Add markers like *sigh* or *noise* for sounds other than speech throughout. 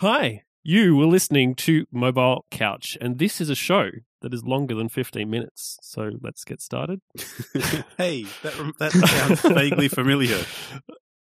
Hi, you were listening to Mobile Couch, and this is a show that is longer than 15 minutes. So let's get started. *laughs* hey, that, that *laughs* sounds vaguely familiar.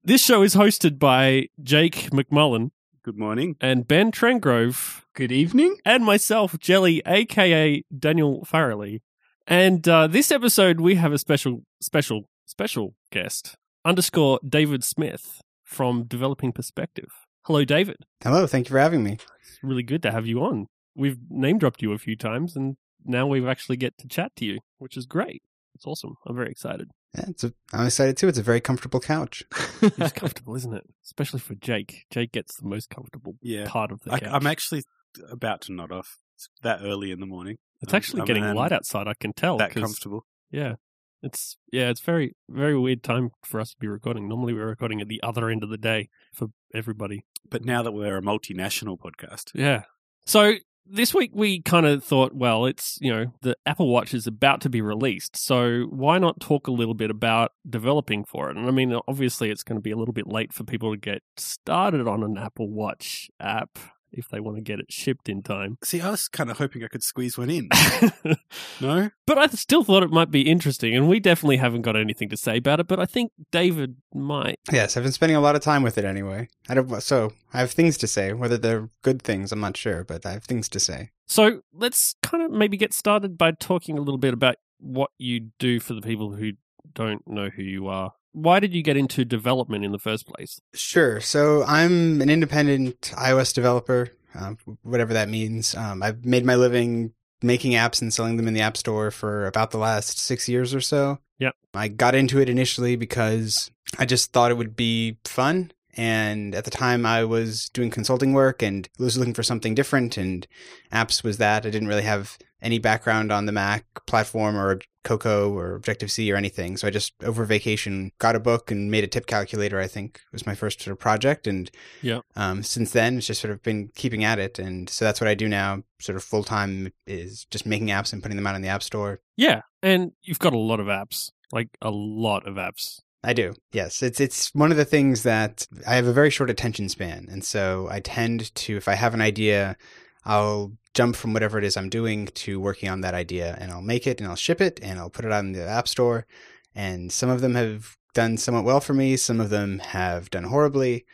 This show is hosted by Jake MacMullin Good morning. and Ben Trengrove Good evening. and myself, Jelly, aka Daniel Farrelly. And uh, this episode, we have a special, special, special guest, underscore David Smith from Developing Perspective. Hello, David. Hello, thank you for having me. It's really good to have you on. We've name dropped you a few times, and now we actually get to chat to you, which is great. It's awesome. I'm very excited. Yeah, it's a, I'm excited too. It's a very comfortable couch. *laughs* It's *laughs* comfortable, isn't it? Especially for Jake. Jake gets the most comfortable Yeah. part of the I, couch. I'm actually about to nod off. It's that early in the morning. it's I'm- actually I'm getting light outside. I can tell. That 'cause- comfortable. Yeah. It's yeah, it's very very weird time for us to be recording. Normally we're recording at the other end of the day for everybody. But now that we're a multinational podcast, Yeah. So this week we kind of thought, well, it's, you know, the Apple Watch is about to be released. So why not talk a little bit about developing for it? And I mean, obviously it's going to be a little bit late for people to get started on an Apple Watch app if they want to get it shipped in time. see, I was kind of hoping I could squeeze one in. *laughs* No, but I still thought it might be interesting. And we definitely haven't got anything to say about it, but I think David might. Yes, I've been spending a lot of time with it anyway. I don't, so I have things to say. Whether they're good things, I'm not sure, but I have things to say. So let's kind of maybe get started by talking a little bit about what you do for the people who don't know who you are. Why did you get into development in the first place? Sure. So I'm an independent iOS developer, um, whatever that means. Um, I've made my living making apps and selling them in the App Store for about the last six years or so. Yep. I got into it initially because I just thought it would be fun. And at the time, I was doing consulting work and was looking for something different, and apps was that. I didn't really have any background on the Mac platform or Cocoa or Objective C or anything. So I just over vacation got a book and made a tip calculator. I think was my first sort of project, and Yeah. um, since then it's just sort of been keeping at it. And so that's what I do now. Sort of full time is just making apps and putting them out in the App Store. Yeah, and you've got a lot of apps, like a lot of apps. I do. Yes, it's it's one of the things that I have a very short attention span, and so I tend to, if I have an idea, I'll jump from whatever it is I'm doing to working on that idea, and I'll make it, and I'll ship it, and I'll put it on the App Store. And some of them have done somewhat well for me. Some of them have done horribly.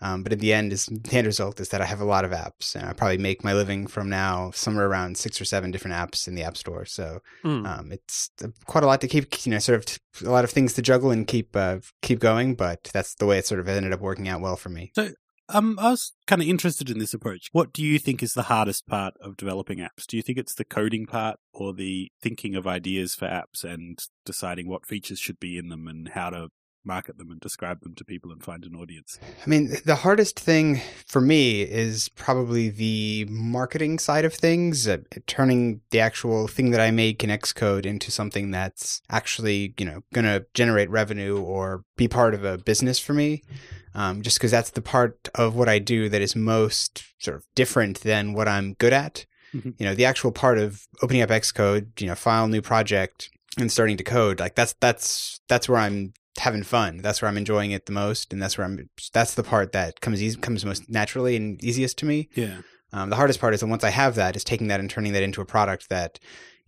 Um, but in the end, is *laughs* the end result is that I have a lot of apps, and I probably make my living from now somewhere around six or seven different apps in the App Store. So Hmm. um, it's uh, quite a lot to keep, you know, sort of t- a lot of things to juggle and keep uh, keep going. But that's the way it sort of ended up working out well for me. Um, I was kind of interested in this approach. What do you think is the hardest part of developing apps? Do you think it's the coding part or the thinking of ideas for apps and deciding what features should be in them and how to market them and describe them to people and find an audience? I mean, the hardest thing for me is probably the marketing side of things, uh, turning the actual thing that I make in Xcode into something that's actually, you know, going to generate revenue or be part of a business for me. Um, just because that's the part of what I do that is most sort of different than what I'm good at. Mhm. You know, the actual part of opening up Xcode, you know, file new project and starting to code, like that's that's that's where I'm having fun. That's where I'm enjoying it the most, and that's where I'm. That's the part that comes easy, comes most naturally and easiest to me. Yeah. Um, the hardest part is that once I have that, is taking that and turning that into a product that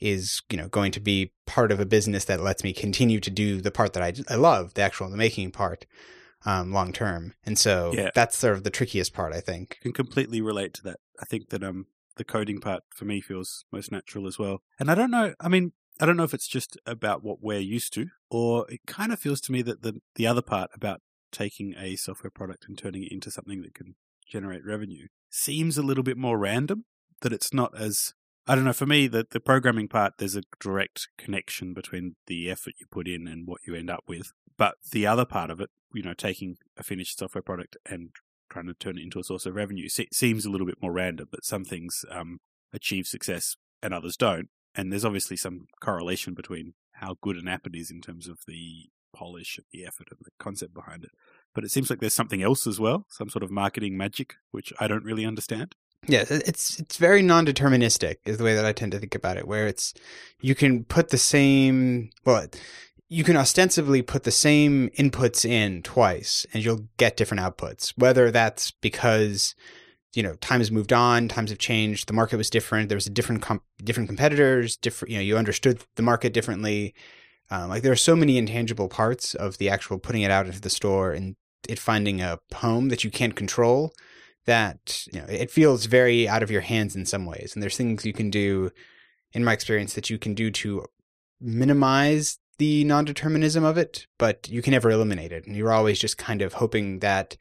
is, you know, going to be part of a business that lets me continue to do the part that I, I love, the actual the making part, um, long term. And so Yeah. that's sort of the trickiest part, I think. can completely relate to that. I think that um the coding part for me feels most natural as well. And I don't know, I mean, I don't know if it's just about what we're used to, or it kind of feels to me that the the other part about taking a software product and turning it into something that can generate revenue seems a little bit more random. That it's not as I don't know. For me, the the programming part, there's a direct connection between the effort you put in and what you end up with. But the other part of it, you know, taking a finished software product and trying to turn it into a source of revenue se- seems a little bit more random. That some things um, achieve success and others don't, and there's obviously some correlation between how good an app it is in terms of the polish and the effort and the concept behind it. But it seems like there's something else as well, some sort of marketing magic, which I don't really understand. Yeah, it's it's very non-deterministic is the way that I tend to think about it. Where it's you can put the same well, you can ostensibly put the same inputs in twice, and you'll get different outputs. Whether that's because you know, time has moved on, times have changed, the market was different, there was a different comp- different competitors, different, you know, you understood the market differently. Um, like there are so many intangible parts of the actual putting it out into the store and it finding a home that you can't control that you know it feels very out of your hands in some ways and there's things you can do in my experience that you can do to minimize the non-determinism of it but you can never eliminate it and you're always just kind of hoping that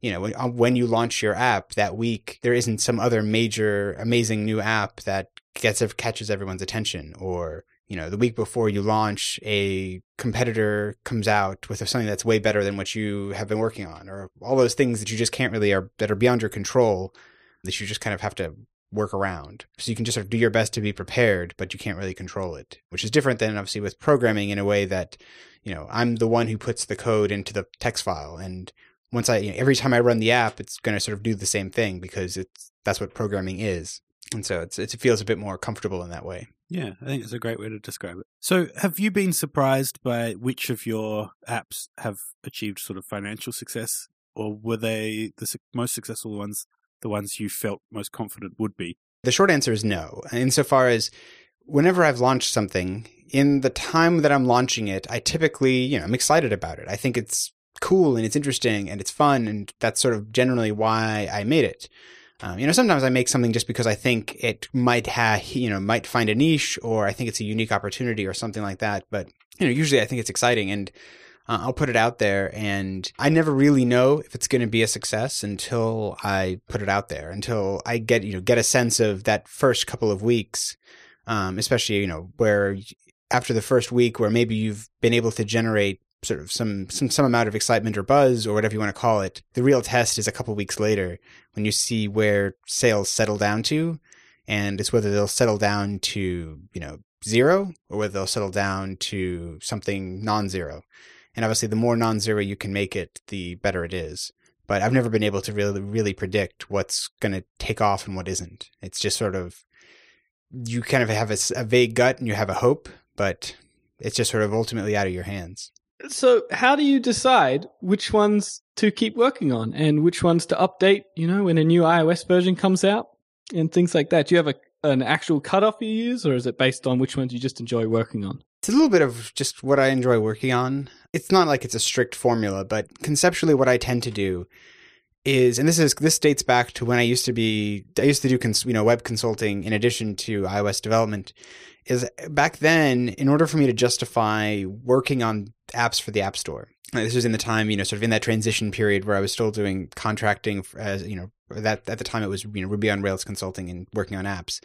you know when, when you launch your app that week there isn't some other major amazing new app that gets catches everyone's attention or you know, the week before you launch, a competitor comes out with something that's way better than what you have been working on, or all those things that you just can't really are that are beyond your control that you just kind of have to work around. So you can just sort of do your best to be prepared, but you can't really control it, which is different than obviously with programming in a way that, you know, I'm the one who puts the code into the text file and once I you know, every time I run the app, it's going to sort of do the same thing because it's that's what programming is, and so it's it feels a bit more comfortable in that way. Yeah, I think it's a great way to describe it. So, have you been surprised by which of your apps have achieved sort of financial success, or were they the most successful ones, the ones you felt most confident would be? The short answer is no. Insofar as whenever I've launched something, in the time that I'm launching it, I typically, you know, I'm excited about it. I think it's cool and it's interesting and it's fun, and that's sort of generally why I made it. Um, you know, sometimes I make something just because I think it might have, you know, might find a niche or I think it's a unique opportunity or something like that. But, you know, usually I think it's exciting and uh, I'll put it out there and I never really know if it's going to be a success until I put it out there, until I get, you know, get a sense of that first couple of weeks, um, especially, you know, where after the first week where maybe you've been able to generate sort of some, some some amount of excitement or buzz or whatever you want to call it. The real test is a couple weeks later when you see where sales settle down to, and it's whether they'll settle down to you know zero or whether they'll settle down to something non-zero. And obviously, the more non-zero you can make it, the better it is. But I've never been able to really really predict what's going to take off and what isn't. It's just sort of you kind of have a, a vague gut and you have a hope, but it's just sort of ultimately out of your hands. So, how do you decide which ones to keep working on and which ones to update, you know, when a new iOS version comes out and things like that? Do you have a, an actual cutoff you use or is it based on which ones you just enjoy working on? It's a little bit of just what I enjoy working on. It's not like it's a strict formula, but conceptually, what I tend to do is, and this is this dates back to when I used to be, I used to do cons, you know web consulting in addition to iOS development is back then, in order for me to justify working on apps for the App Store, this was in the time, you know, sort of in that transition period where I was still doing contracting as, you know, that at the time it was, you know, Ruby on Rails consulting and working on apps.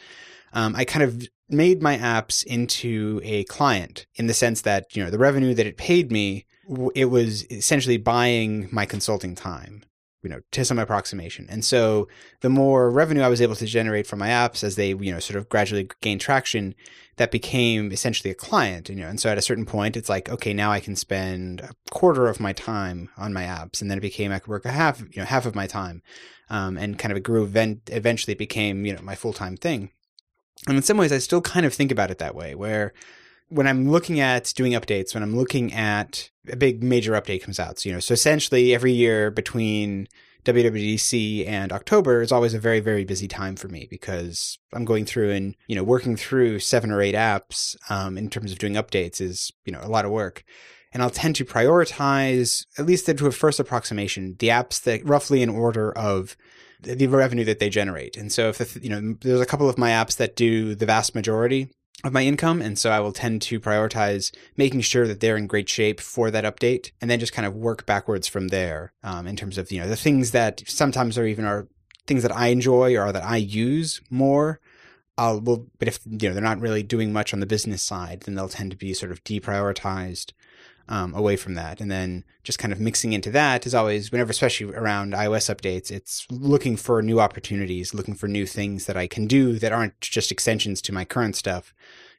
Um, I kind of made my apps into a client in the sense that, you know, the revenue that it paid me, it was essentially buying my consulting time you know, to some approximation. And so the more revenue I was able to generate from my apps as they, you know, sort of gradually gained traction, that became essentially a client, you know. And so at a certain point, it's like, okay, now I can spend a quarter of my time on my apps. And then it became, I could work a half, you know, half of my time. Um, and kind of it grew, event, eventually became, you know, my full-time thing. And in some ways, I still kind of think about it that way, where when I'm looking at doing updates, when I'm looking at a big major update comes out, so, you know, so essentially every year between WWDC and October is always a very, very busy time for me because I'm going through and, you know, working through seven or eight apps um, in terms of doing updates is, you know, a lot of work. And I'll tend to prioritize, at least to a first approximation, the apps that roughly in order of the revenue that they generate. And so if, the, you know, there's a couple of my apps that do the vast majority of my income. And so I will tend to prioritize making sure that they're in great shape for that update and then just kind of work backwards from there um, in terms of, you know, the things that sometimes are even are things that I enjoy or that I use more. I'll, well, but if, you know, they're not really doing much on the business side, then they'll tend to be sort of deprioritized um, away from that. And then just kind of mixing into that is always, whenever, especially around iOS updates, it's looking for new opportunities, looking for new things that I can do that aren't just extensions to my current stuff.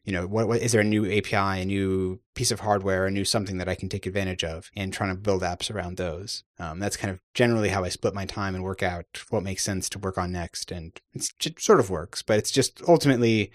You know, what, what is there a new API, a new piece of hardware, a new something that I can take advantage of, and trying to build apps around those. Um, that's kind of generally how I split my time and work out what makes sense to work on next, and it sort of works. But it's just ultimately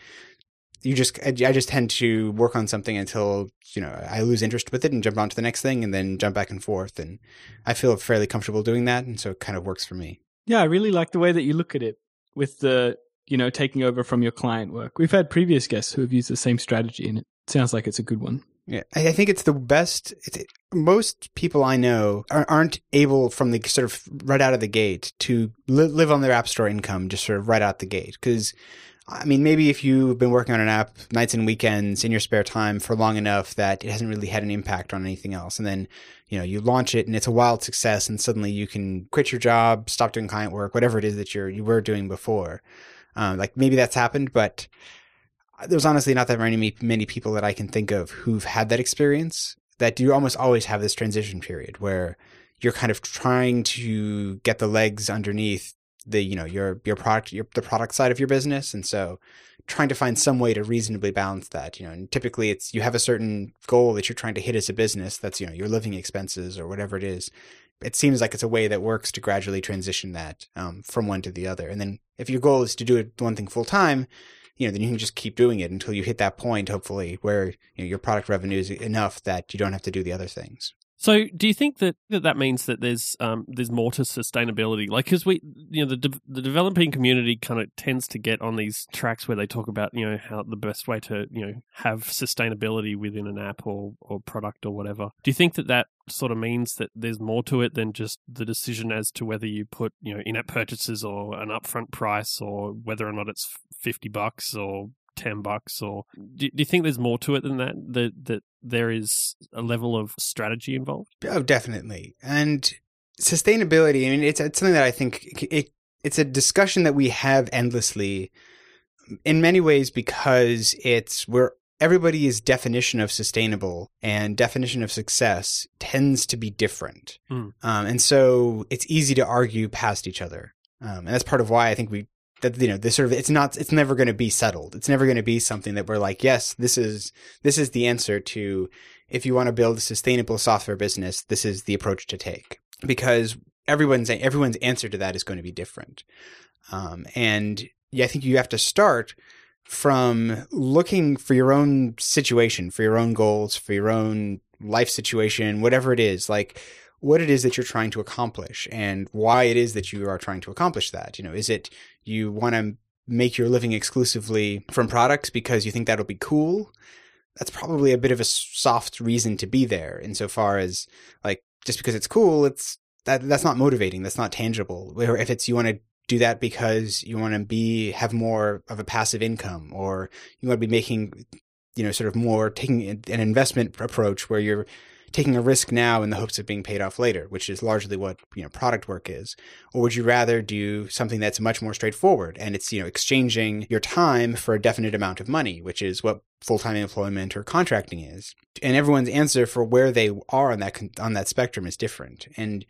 you just I just tend to work on something until you know I lose interest with it and jump on to the next thing and then jump back and forth and I feel fairly comfortable doing that and so it kind of works for me. Yeah, I really like the way that you look at it with the, you know, taking over from your client work. We've had previous guests who have used the same strategy and it sounds like it's a good one. Yeah, I think it's the best. It's, most people I know are, aren't able from the sort of right out of the gate to li- live on their app store income just sort of right out the gate. Because, I mean, maybe if you've been working on an app nights and weekends in your spare time for long enough that it hasn't really had an impact on anything else, and then you know you launch it and it's a wild success, and suddenly you can quit your job, stop doing client work, whatever it is that you're you were doing before. Um, like maybe that's happened, but there's honestly not that many many people that I can think of who've had that experience. That you almost always have this transition period where you're kind of trying to get the legs underneath the you know your your product your the product side of your business, and so trying to find some way to reasonably balance that. You know, and typically it's you have a certain goal that you're trying to hit as a business. That's you know your living expenses or whatever it is. It seems like it's a way that works to gradually transition that um, from one to the other. And then if your goal is to do it one thing full time, you know, then you can just keep doing it until you hit that point, hopefully, where you know, your product revenue is enough that you don't have to do the other things. So, do you think that that, that means that there's um, there's more to sustainability? Like, because we, you know, the de- the developing community kind of tends to get on these tracks where they talk about, you know, how the best way to, you know, have sustainability within an app or or product or whatever. Do you think that that sort of means that there's more to it than just the decision as to whether you put, you know, in-app purchases or an upfront price or whether or not it's fifty bucks or ten bucks or do, do you think there's more to it than that that that there is a level of strategy involved Oh, definitely. And sustainability. I mean, it's, it's something that I think it, it's a discussion that we have endlessly in many ways because it's where everybody's definition of sustainable and definition of success tends to be different. Mm. Um, and so it's easy to argue past each other. Um, and that's part of why I think we that you know this sort of it's not it's never going to be settled. It's never going to be something that we're like, yes, this is this is the answer to if you want to build a sustainable software business, this is the approach to take because everyone's everyone's answer to that is going to be different. Um, and yeah, I think you have to start from looking for your own situation, for your own goals, for your own life situation, whatever it is, like what it is that you're trying to accomplish and why it is that you are trying to accomplish that. You know, is it you want to make your living exclusively from products because you think that'll be cool? That's probably a bit of a soft reason to be there insofar as like just because it's cool, it's that that's not motivating, that's not tangible. Where if it's you want to do that because you want to be have more of a passive income or you want to be making you know sort of more taking an investment approach where you're taking a risk now in the hopes of being paid off later, which is largely what you know product work is? Or would you rather do something that's much more straightforward and it's you know exchanging your time for a definite amount of money, which is what full-time employment or contracting is? And everyone's answer for where they are on that on that spectrum is different. And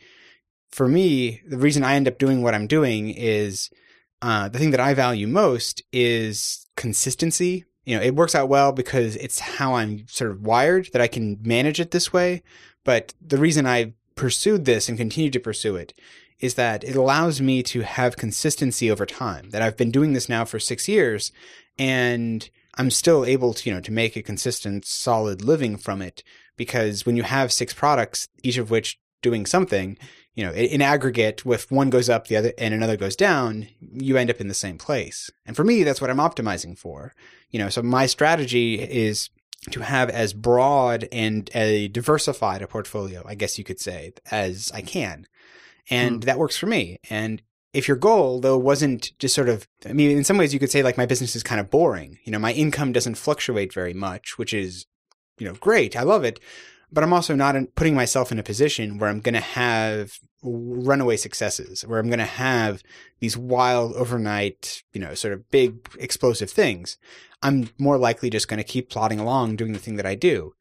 for me, the reason I end up doing what I'm doing is uh, the thing that I value most is consistency you know, it works out well because it's how I'm sort of wired that I can manage it this way. But the reason I pursued this and continue to pursue it is that it allows me to have consistency over time. That I've been doing this now for six years and I'm still able to, you know, to make a consistent, solid living from it. Because when you have six products, each of which doing something, you know, in aggregate, if one goes up, the other and another goes down, you end up in the same place. And for me, that's what I'm optimizing for. You know, so my strategy is to have as broad and a diversified a portfolio, I guess you could say, as I can. And mm. that works for me. And if your goal though wasn't just sort of I mean in some ways you could say like my business is kind of boring. You know, my income doesn't fluctuate very much, which is you know, great. I love it but I'm also not putting myself in a position where I'm going to have runaway successes, where I'm going to have these wild overnight, you know, sort of big explosive things. I'm more likely just going to keep plodding along doing the thing that I do.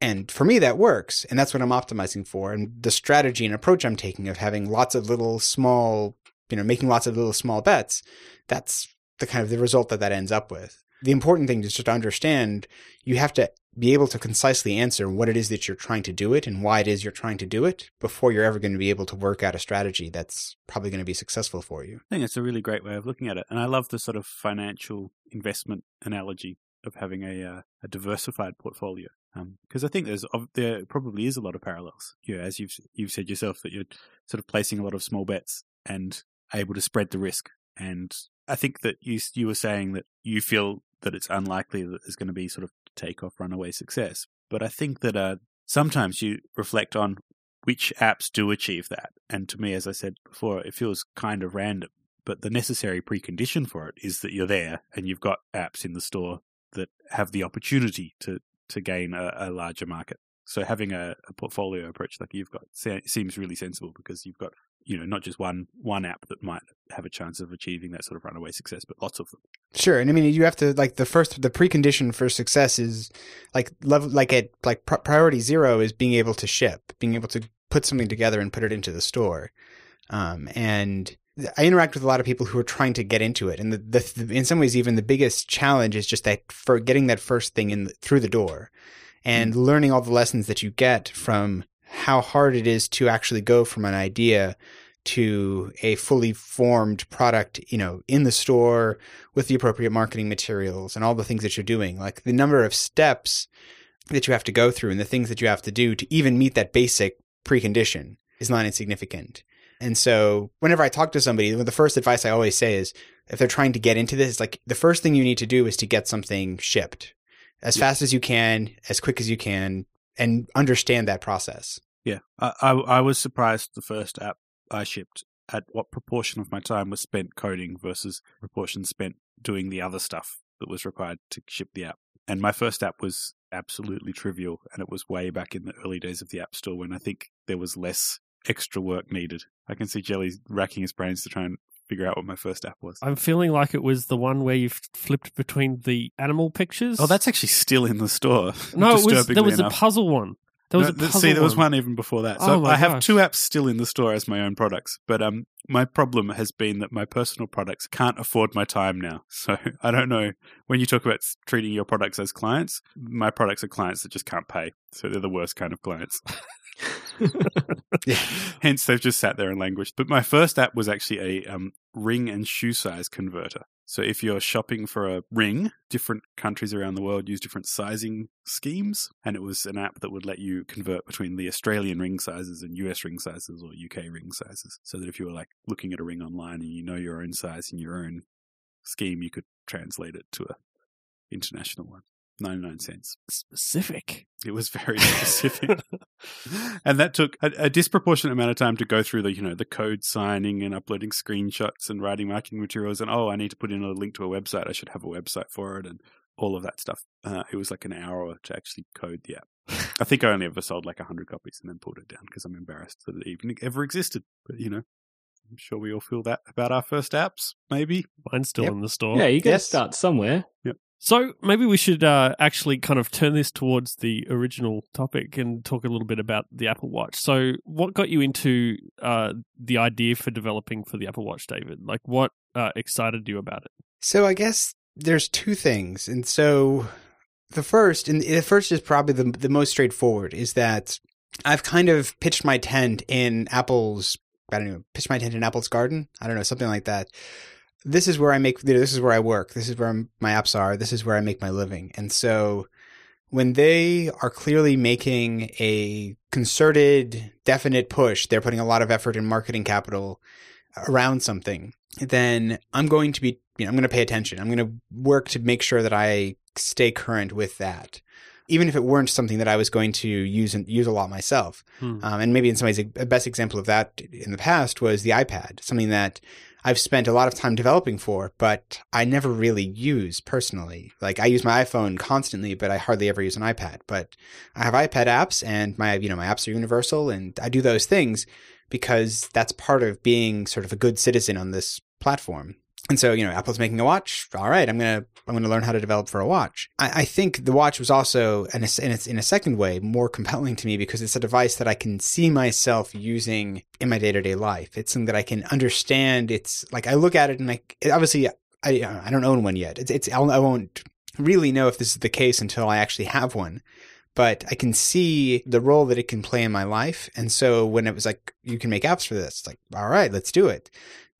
And for me, that works. And that's what I'm optimizing for. And the strategy and approach I'm taking of having lots of little small, you know, making lots of little small bets, that's the kind of the result that that ends up with. The important thing is just to understand you have to be able to concisely answer what it is that you're trying to do it and why it is you're trying to do it before you're ever going to be able to work out a strategy that's probably going to be successful for you. I think it's a really great way of looking at it. And I love the sort of financial investment analogy of having a, uh, a diversified portfolio. Because um, I think there's there probably is a lot of parallels. Yeah, as you've you've said yourself that you're sort of placing a lot of small bets, and able to spread the risk. And I think that you you were saying that you feel that it's unlikely that there's going to be sort of take off runaway success. But I think that uh, sometimes you reflect on which apps do achieve that. And to me, as I said before, it feels kind of random. But the necessary precondition for it is that you're there and you've got apps in the store that have the opportunity to to gain a, a larger market. So having a, a, portfolio approach like you've got seems really sensible because you've got you know not just one one app that might have a chance of achieving that sort of runaway success, but lots of them. Sure, and I mean you have to like the first the precondition for success is like level like at like priority zero is being able to ship, being able to put something together and put it into the store, um, and I interact with a lot of people who are trying to get into it, and the, the, the, in some ways, even the biggest challenge is just that for getting that first thing in the, through the door, and mm. learning all the lessons that you get from how hard it is to actually go from an idea to a fully formed product, you know, in the store with the appropriate marketing materials and all the things that you're doing. Like the number of steps that you have to go through and the things that you have to do to even meet that basic precondition is not insignificant. And so whenever I talk to somebody, the first advice I always say is if they're trying to get into this, like the first thing you need to do is to get something shipped as yeah. fast as you can, as quick as you can, and understand that process. Yeah. I, I, I was surprised the first app I shipped at what proportion of my time was spent coding versus proportion spent doing the other stuff that was required to ship the app. And my first app was absolutely trivial, and it was way back in the early days of the App Store when I think there was less extra work needed. I can see Jelly racking his brains to try and figure out what my first app was. I'm feeling like it was the one where you flipped between the animal pictures. Oh, that's actually still in the store. *laughs* No, it was, there was enough. a puzzle one. There was no, see, there was one even before that. So oh I have gosh. two apps still in the store as my own products, but um, my problem has been that my personal products can't afford my time now. *laughs* So I don't know when you talk about treating your products as clients. My products are clients that just can't pay, so they're the worst kind of clients. *laughs* yeah. *laughs* Hence, they've just sat there and languished. But my first app was actually a um, ring and shoe size converter. So if you're shopping for a ring, different countries around the world use different sizing schemes, and it was an app that would let you convert between the Australian ring sizes and US ring sizes or UK ring sizes. So that if you were like looking at a ring online and you know your own size in your own scheme, you could translate it to a international one. 99 cents. Specific. It was very specific. *laughs* and that took a, a, disproportionate amount of time to go through the, you know, the code signing and uploading screenshots and writing marketing materials and, oh, I need to put in a link to a website. I should have a website for it and all of that stuff. Uh, it was like an hour to actually code the app. I think I only ever sold like 100 copies and then pulled it down because I'm embarrassed that it even ever existed. But, you know, I'm sure we all feel that about our first apps, maybe. Mine's still yep. in the store. Yeah, you got to yes. start somewhere. Yep. So maybe we should uh, actually kind of turn this towards the original topic and talk a little bit about the Apple Watch. So, what got you into uh, the idea for developing for the Apple Watch, David? Like, what uh, excited you about it? So, I guess there's two things, and so the first, and the first is probably the the most straightforward, is that I've kind of pitched my tent in Apple's. I don't know, pitched my tent in Apple's garden. I don't know, something like that this is where I make, this is where I work. This is where my apps are. This is where I make my living. And so when they are clearly making a concerted, definite push, they're putting a lot of effort and marketing capital around something, then I'm going to be, you know, I'm going to pay attention. I'm going to work to make sure that I stay current with that. Even if it weren't something that I was going to use and use a lot myself, hmm. um, and maybe in some ways a best example of that in the past was the iPad, something that I've spent a lot of time developing for, but I never really use personally. Like I use my iPhone constantly, but I hardly ever use an iPad. But I have iPad apps and my, you know, my apps are universal and I do those things because that's part of being sort of a good citizen on this platform. And so, you know, Apple's making a watch. All right, I'm gonna I'm gonna learn how to develop for a watch. I, I think the watch was also, in a, in a, second way, more compelling to me because it's a device that I can see myself using in my day to day life. It's something that I can understand. It's like I look at it and I obviously I I don't own one yet. It's it's I won't really know if this is the case until I actually have one but I can see the role that it can play in my life. And so when it was like, you can make apps for this, like, all right, let's do it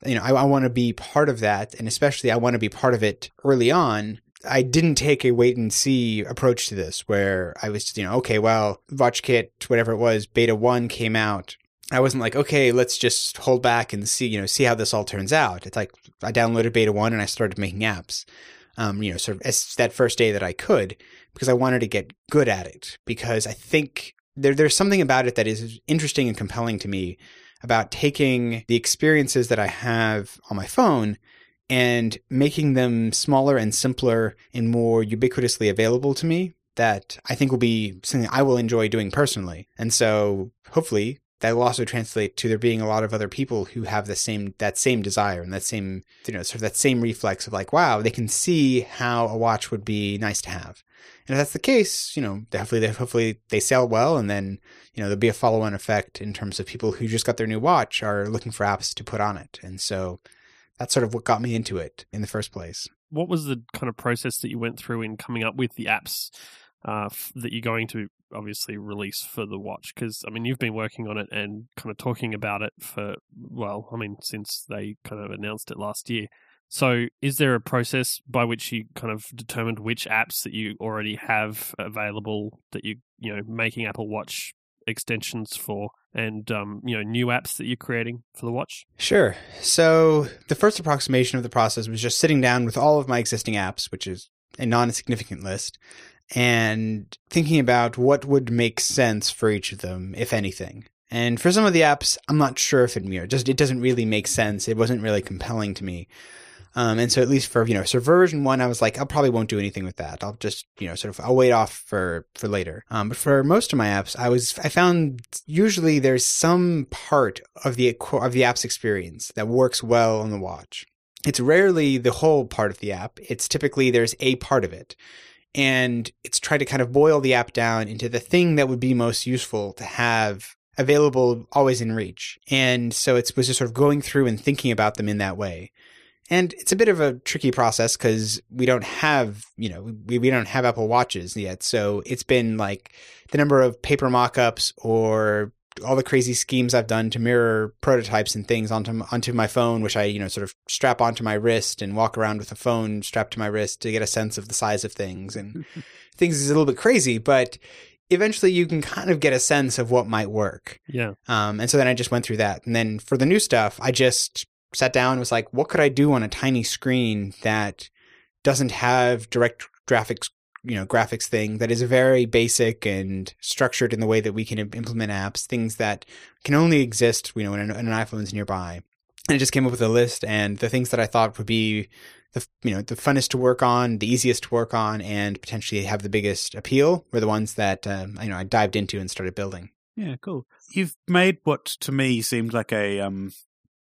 you know, I, I want to be part of that. And especially I want to be part of it early on. I didn't take a wait and see approach to this where I was, you know, okay, well, WatchKit, whatever it was, beta one came out I wasn't like, okay, let's just hold back and see, you know, see how this all turns out. It's like I downloaded beta one and I started making apps, um, you know, sort of as that first day that I could because I wanted to get good at it because I think there, there's something about it that is interesting and compelling to me about taking the experiences that I have on my phone and making them smaller and simpler and more ubiquitously available to me that I think will be something I will enjoy doing personally. And so hopefully that will also translate to there being a lot of other people who have the same that same desire and that same you know sort of that same reflex of like wow they can see how a watch would be nice to have and if that's the case you know hopefully they hopefully they sell well and then you know there'll be a follow-on effect in terms of people who just got their new watch are looking for apps to put on it and so that's sort of what got me into it in the first place what was the kind of process that you went through in coming up with the apps uh, that you're going to obviously release for the watch? Because I mean, you've been working on it and kind of talking about it for well, I mean, since they kind of announced it last year. So, is there a process by which you kind of determined which apps that you already have available that you you know making Apple Watch extensions for, and um, you know new apps that you're creating for the watch? Sure. So the first approximation of the process was just sitting down with all of my existing apps, which is a non-significant list, and thinking about what would make sense for each of them, if anything. And for some of the apps, I'm not sure if it mirror. Just it doesn't really make sense. It wasn't really compelling to me. Um, and so at least for you know, so version one, I was like, I probably won't do anything with that. I'll just you know, sort of, I'll wait off for for later. Um, but for most of my apps, I was I found usually there's some part of the of the app's experience that works well on the watch. It's rarely the whole part of the app. It's typically there's a part of it and it's tried to kind of boil the app down into the thing that would be most useful to have available always in reach. And so it was just sort of going through and thinking about them in that way. And it's a bit of a tricky process because we don't have, you know, we, we don't have Apple Watches yet. So it's been like the number of paper mock-ups or all the crazy schemes I've done to mirror prototypes and things onto onto my phone, which I you know sort of strap onto my wrist and walk around with a phone strapped to my wrist to get a sense of the size of things and *laughs* things is a little bit crazy, but eventually you can kind of get a sense of what might work. Yeah. Um, and so then I just went through that, and then for the new stuff, I just sat down and was like, what could I do on a tiny screen that doesn't have direct graphics you know graphics thing that is very basic and structured in the way that we can implement apps things that can only exist you know when an, an iPhone's nearby? And I just came up with a list and the things that I thought would be the you know the funnest to work on the easiest to work on and potentially have the biggest appeal were the ones that um, you know I dived into and started building. Yeah cool. You've made what to me seemed like a um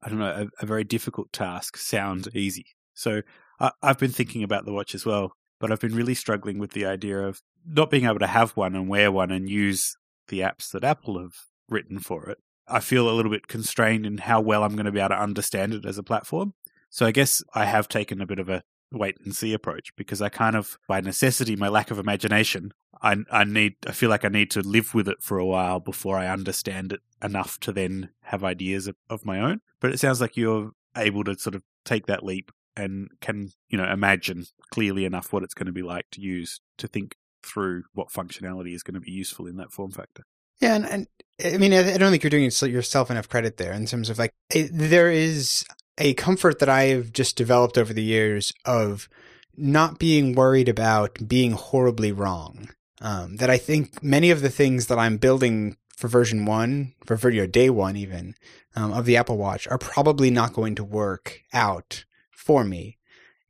I don't know a, a very difficult task sound easy so I, I've been thinking about the watch as well but I've been really struggling with the idea of not being able to have one and wear one and use the apps that Apple have written for it. I feel a little bit constrained in how well I'm going to be able to understand it as a platform. So I guess I have taken a bit of a wait and see approach because I kind of, by necessity, my lack of imagination, I, I need, I feel like I need to live with it for a while before I understand it enough to then have ideas of, of my own. But it sounds like you're able to sort of take that leap and can you know imagine clearly enough what it's going to be like to use to think through what functionality is going to be useful in that form factor. Yeah, and, and I mean, I don't think you're doing yourself enough credit there in terms of like it, there is a comfort that I have just developed over the years of not being worried about being horribly wrong. Um, that I think many of the things that I'm building for version one, for video day one even, um, of the Apple Watch are probably not going to work out for me.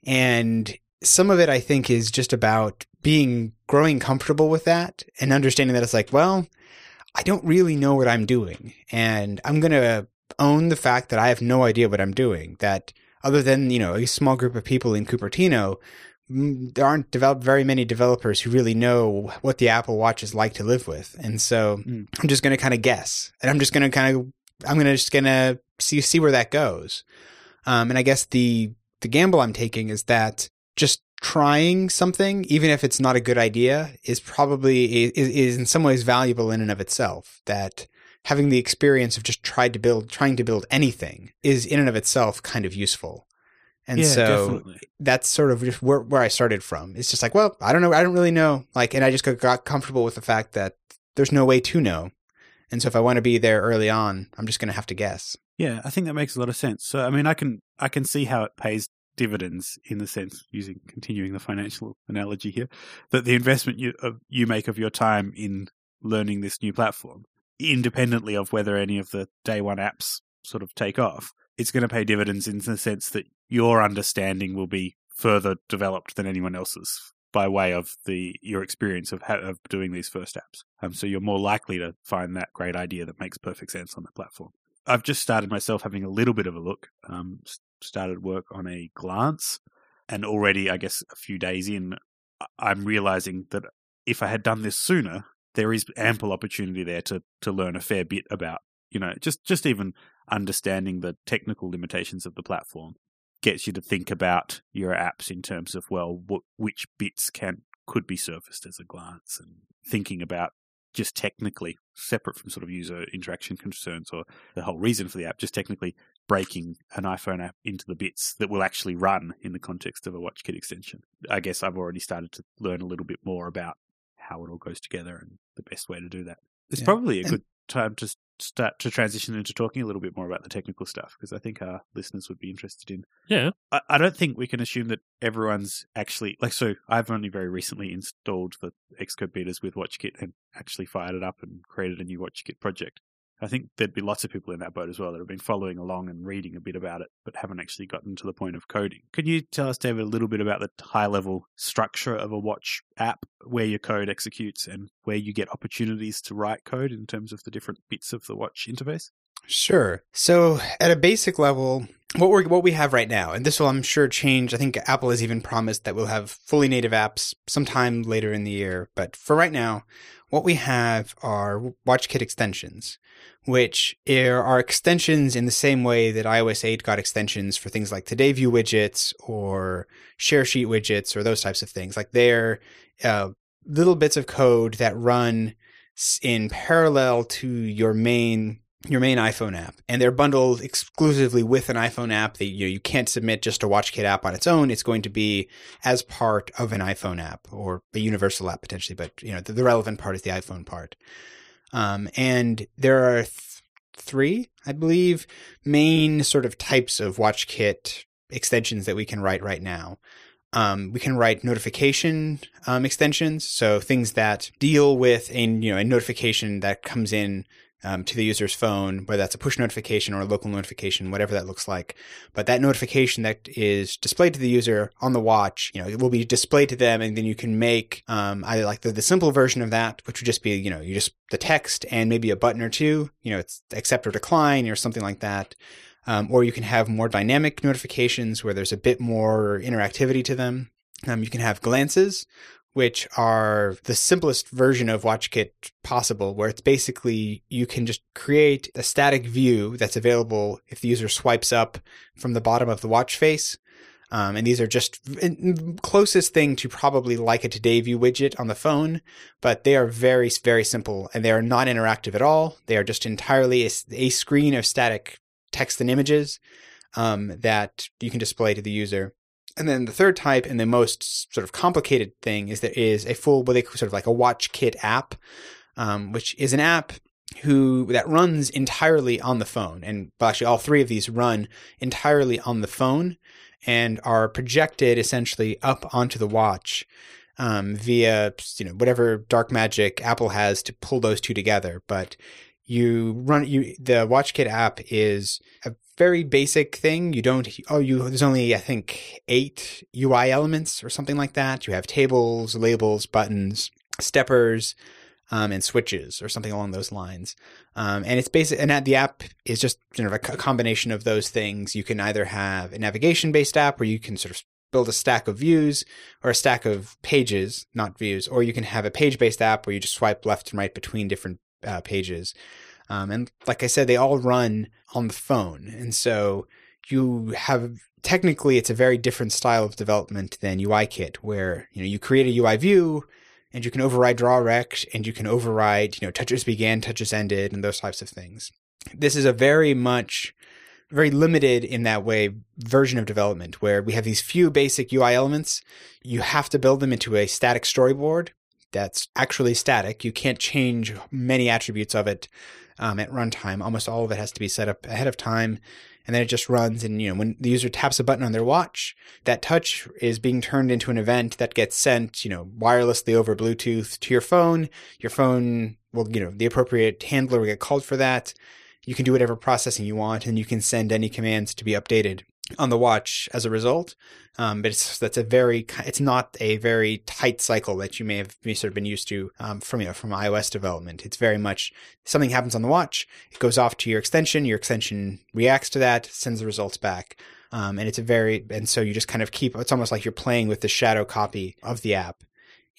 And some of it, I think, is just about being growing comfortable with that and understanding that it's like, well, I don't really know what I'm doing. And I'm going to own the fact that I have no idea what I'm doing. That other than, you know, a small group of people in Cupertino, there aren't developed very many developers who really know what the Apple Watch is like to live with. And so mm. I'm just going to kind of guess and I'm just going to kind of, I'm going to just going to see, see where that goes. Um, and I guess the the gamble I'm taking is that just trying something, even if it's not a good idea, is probably is, is in some ways valuable in and of itself. That having the experience of just tried to build, trying to build anything, is in and of itself kind of useful. And yeah, so definitely. that's sort of just where, where I started from. It's just like, well, I don't know, I don't really know. Like, and I just got, comfortable with the fact that there's no way to know. And so if I want to be there early on, I'm just going to have to guess. Yeah, I think that makes a lot of sense. So, I mean, I can I can see how it pays dividends in the sense using continuing the financial analogy here that the investment you you make of your time in learning this new platform, independently of whether any of the day one apps sort of take off, it's going to pay dividends in the sense that your understanding will be further developed than anyone else's by way of the your experience of of doing these first apps. Um, so you're more likely to find that great idea that makes perfect sense on the platform. I've just started myself having a little bit of a look. Um, started work on a glance, and already, I guess, a few days in, I'm realizing that if I had done this sooner, there is ample opportunity there to to learn a fair bit about, you know, just just even understanding the technical limitations of the platform gets you to think about your apps in terms of well, wh- which bits can could be surfaced as a glance, and thinking about just technically separate from sort of user interaction concerns or the whole reason for the app, just technically breaking an iPhone app into the bits that will actually run in the context of a WatchKit extension. I guess I've already started to learn a little bit more about how it all goes together and the best way to do that. It's Yeah. probably a good time to start to transition into talking a little bit more about the technical stuff because I think our listeners would be interested in Yeah. I, I don't think we can assume that everyone's actually like. So I've only very recently installed the Xcode betas with WatchKit and actually fired it up and created a new WatchKit project. I think there'd be lots of people in that boat as well that have been following along and reading a bit about it, but haven't actually gotten to the point of coding. Can you tell us, David, a little bit about the high level structure of a watch app, where your code executes and where you get opportunities to write code in terms of the different bits of the watch interface? Sure. So at a basic level, what we what we have right now, and this will I'm sure change. I think Apple has even promised that we'll have fully native apps sometime later in the year. But for right now, what we have are WatchKit extensions, which are extensions in the same way that iOS 8 got extensions for things like Today View widgets or Share Sheet widgets or those types of things. Like they're uh, little bits of code that run in parallel to your main your main iPhone app, and they're bundled exclusively with an iPhone app. That you know, you can't submit just a WatchKit app on its own. It's going to be as part of an iPhone app or a universal app potentially, but you know the, the relevant part is the iPhone part. Um, and there are th- three, I believe, main sort of types of WatchKit extensions that we can write right now. Um, we can write notification um, extensions, so things that deal with a you know a notification that comes in um, to the user's phone, whether that's a push notification or a local notification, whatever that looks like. But that notification that is displayed to the user on the watch, you know, it will be displayed to them, and then you can make um, either like the, the simple version of that, which would just be, you know, you just the text and maybe a button or two, you know, it's accept or decline or something like that. Um, or you can have more dynamic notifications where there's a bit more interactivity to them. Um, you can have glances, which are the simplest version of WatchKit possible, where it's basically you can just create a static view that's available if the user swipes up from the bottom of the watch face. Um, and these are just closest thing to probably like a Today View widget on the phone, but they are very, very simple and they are not interactive at all. They are just entirely a, a screen of static text and images um, that you can display to the user. And then the third type and the most sort of complicated thing is there is a full, what they sort of like a WatchKit app, um, which is an app who that runs entirely on the phone. And well, actually, all three of these run entirely on the phone and are projected essentially up onto the watch um, via you know whatever dark magic Apple has to pull those two together. But you run you the WatchKit app is a very basic thing. You don't oh you there's only I think eight UI elements or something like that. You have tables, labels, buttons, steppers, um, and switches or something along those lines. Um, and it's basic and the app is just sort of a combination of those things. You can either have a navigation based app where you can sort of build a stack of views or a stack of pages, not views, or you can have a page based app where you just swipe left and right between different uh, pages. Um, and like I said, they all run on the phone. And so you have technically it's a very different style of development than UIKit, where you know you create a UI view and you can override draw rect and you can override you know touches began, touches ended, and those types of things. This is a very much very limited in that way version of development where we have these few basic UI elements. You have to build them into a static storyboard that's actually static. You can't change many attributes of it um, at runtime. Almost all of it has to be set up ahead of time. And then it just runs. And, you know, when the user taps a button on their watch, that touch is being turned into an event that gets sent, you know, wirelessly over Bluetooth to your phone. Your phone will, you know, the appropriate handler will get called for that. You can do whatever processing you want and you can send any commands to be updated on the watch as a result. Um, but it's that's a very it's not a very tight cycle that you may have sort of been used to um, from you know from iOS development. It's very much something happens on the watch, it goes off to your extension, your extension reacts to that, sends the results back. Um, and it's a very and so you just kind of keep it's almost like you're playing with the shadow copy of the app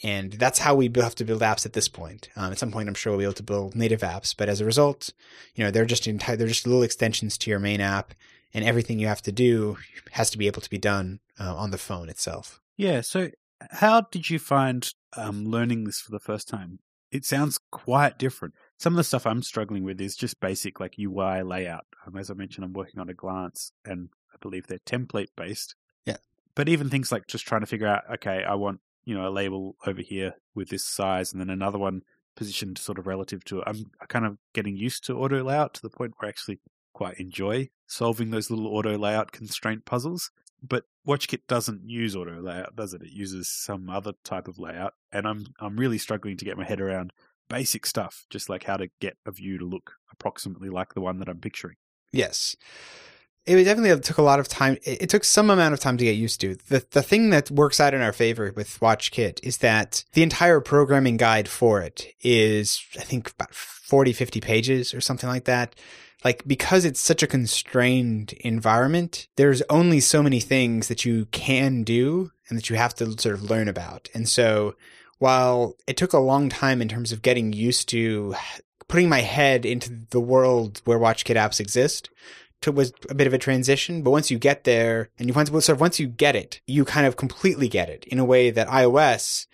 and that's how we have to build apps at this point. Um, at some point, I'm sure we'll be able to build native apps, but as a result, you know, they're just entire, they're just little extensions to your main app, and everything you have to do has to be able to be done uh, on the phone itself. Yeah. So, how did you find um, learning this for the first time? It sounds quite different. Some of the stuff I'm struggling with is just basic, like UI layout. Um, as I mentioned, I'm working on a glance, and I believe they're template based. Yeah. But even things like just trying to figure out, okay, I want you know a label over here with this size, and then another one positioned sort of relative to it. I'm kind of getting used to auto layout to the point where I actually quite enjoy solving those little auto layout constraint puzzles. But WatchKit doesn't use auto layout, does it? It uses some other type of layout, and I'm I'm really struggling to get my head around basic stuff, just like how to get a view to look approximately like the one that I'm picturing. Yes. It definitely took a lot of time. It took some amount of time to get used to. The the thing that works out in our favor with WatchKit is that the entire programming guide for it is, I think, about 40, 50 pages or something like that like because it's such a constrained environment, there's only so many things that you can do and that you have to sort of learn about. And so while it took a long time in terms of getting used to putting my head into the world where WatchKit apps exist, to, was a bit of a transition. But once you get there and you once, sort of once you get it, you kind of completely get it in a way that iOS,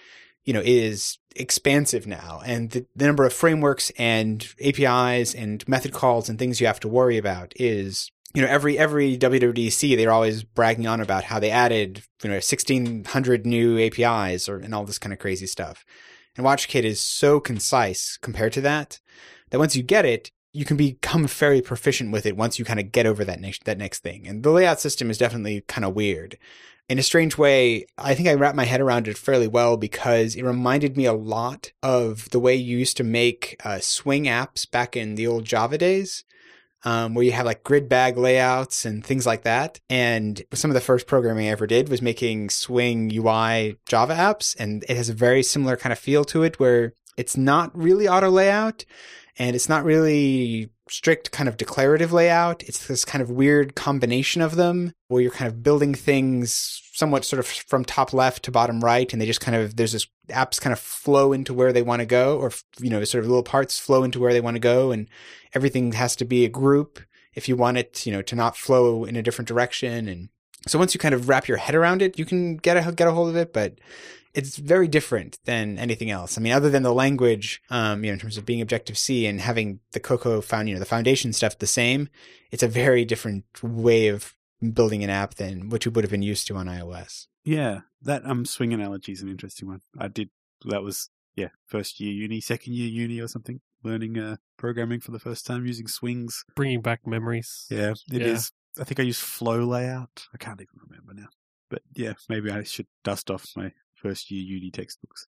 you know, is expansive now and the, the, number of frameworks and APIs and method calls and things you have to worry about is you know every every WWDC they're always bragging on about how they added you know 1600 new APIs or and all this kind of crazy stuff. And WatchKit is so concise compared to that that once you get it you can become very proficient with it once you kind of get over that next that next thing. And the layout system is definitely kind of weird in a strange way, I think I wrapped my head around it fairly well because it reminded me a lot of the way you used to make uh, swing apps back in the old Java days. Um, where you have like grid bag layouts and things like that. And some of the first programming I ever did was making Swing UI Java apps, and it has a very similar kind of feel to it where it's not really auto layout and it's not really strict kind of declarative layout. It's this kind of weird combination of them where you're kind of building things somewhat sort of from top left to bottom right. And they just kind of, there's this apps kind of flow into where they want to go or, you know, sort of little parts flow into where they want to go. And everything has to be a group if you want it, you know, to not flow in a different direction. And so once you kind of wrap your head around it, you can get a, get a hold of it. But it's very different than anything else. I mean, other than the language, um, you know, in terms of being Objective C and having the Cocoa found, you know, the foundation stuff the same, it's a very different way of building an app than what you would have been used to on iOS. Yeah, that um swing analogy is an interesting one. I did that was yeah first year uni, second year uni or something, learning uh, programming for the first time using swings, bringing back memories. Yeah, it yeah. is. I think I used Flow Layout. I can't even remember now. But yeah, maybe I should dust off my first year uni textbooks.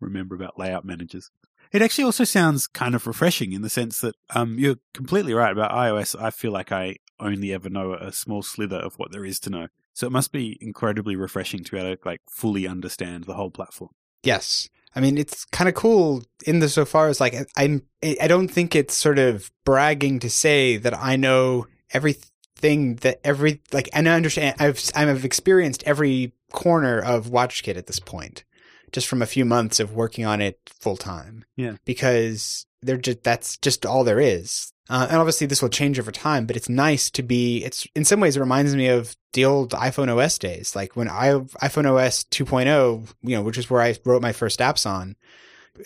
Remember about layout managers. It actually also sounds kind of refreshing in the sense that um, you're completely right about iOS. I feel like I only ever know a small slither of what there is to know. So it must be incredibly refreshing to be able to like fully understand the whole platform. Yes. I mean, it's kind of cool in the so far as like I'm. I don't think it's sort of bragging to say that I know everything that every like, and I understand. I've I've experienced every corner of WatchKit at this point, just from a few months of working on it full time. Yeah. Because they're just that's just all there is. Uh, and obviously this will change over time, but it's nice to be, it's in some ways it reminds me of the old iPhone OS days. Like when I, iPhone OS 2.0, you know, which is where I wrote my first apps on.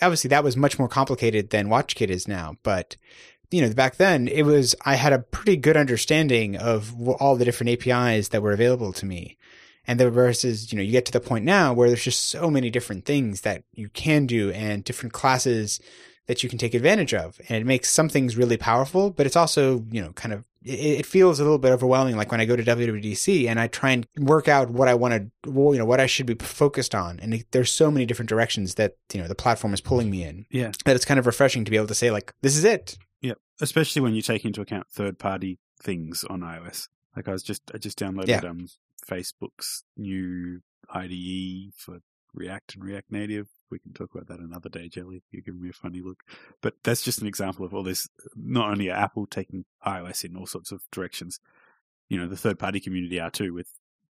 Obviously that was much more complicated than WatchKit is now, but you know, back then it was, I had a pretty good understanding of all the different APIs that were available to me. And then versus, you know, you get to the point now where there's just so many different things that you can do and different classes that you can take advantage of. And it makes some things really powerful, but it's also, you know, kind of, it, it feels a little bit overwhelming. Like when I go to WWDC and I try and work out what I want to, you know, what I should be focused on. And it, there's so many different directions that, you know, the platform is pulling me in. Yeah. That it's kind of refreshing to be able to say, like, this is it. Yeah, especially when you take into account third party things on iOS. Like I was just I just downloaded Yeah. um Facebook's new IDE for React and React Native. We can talk about that another day, Jelly. You're giving me a funny look. But that's just an example of all this not only are Apple taking iOS in all sorts of directions, you know, the third party community are too with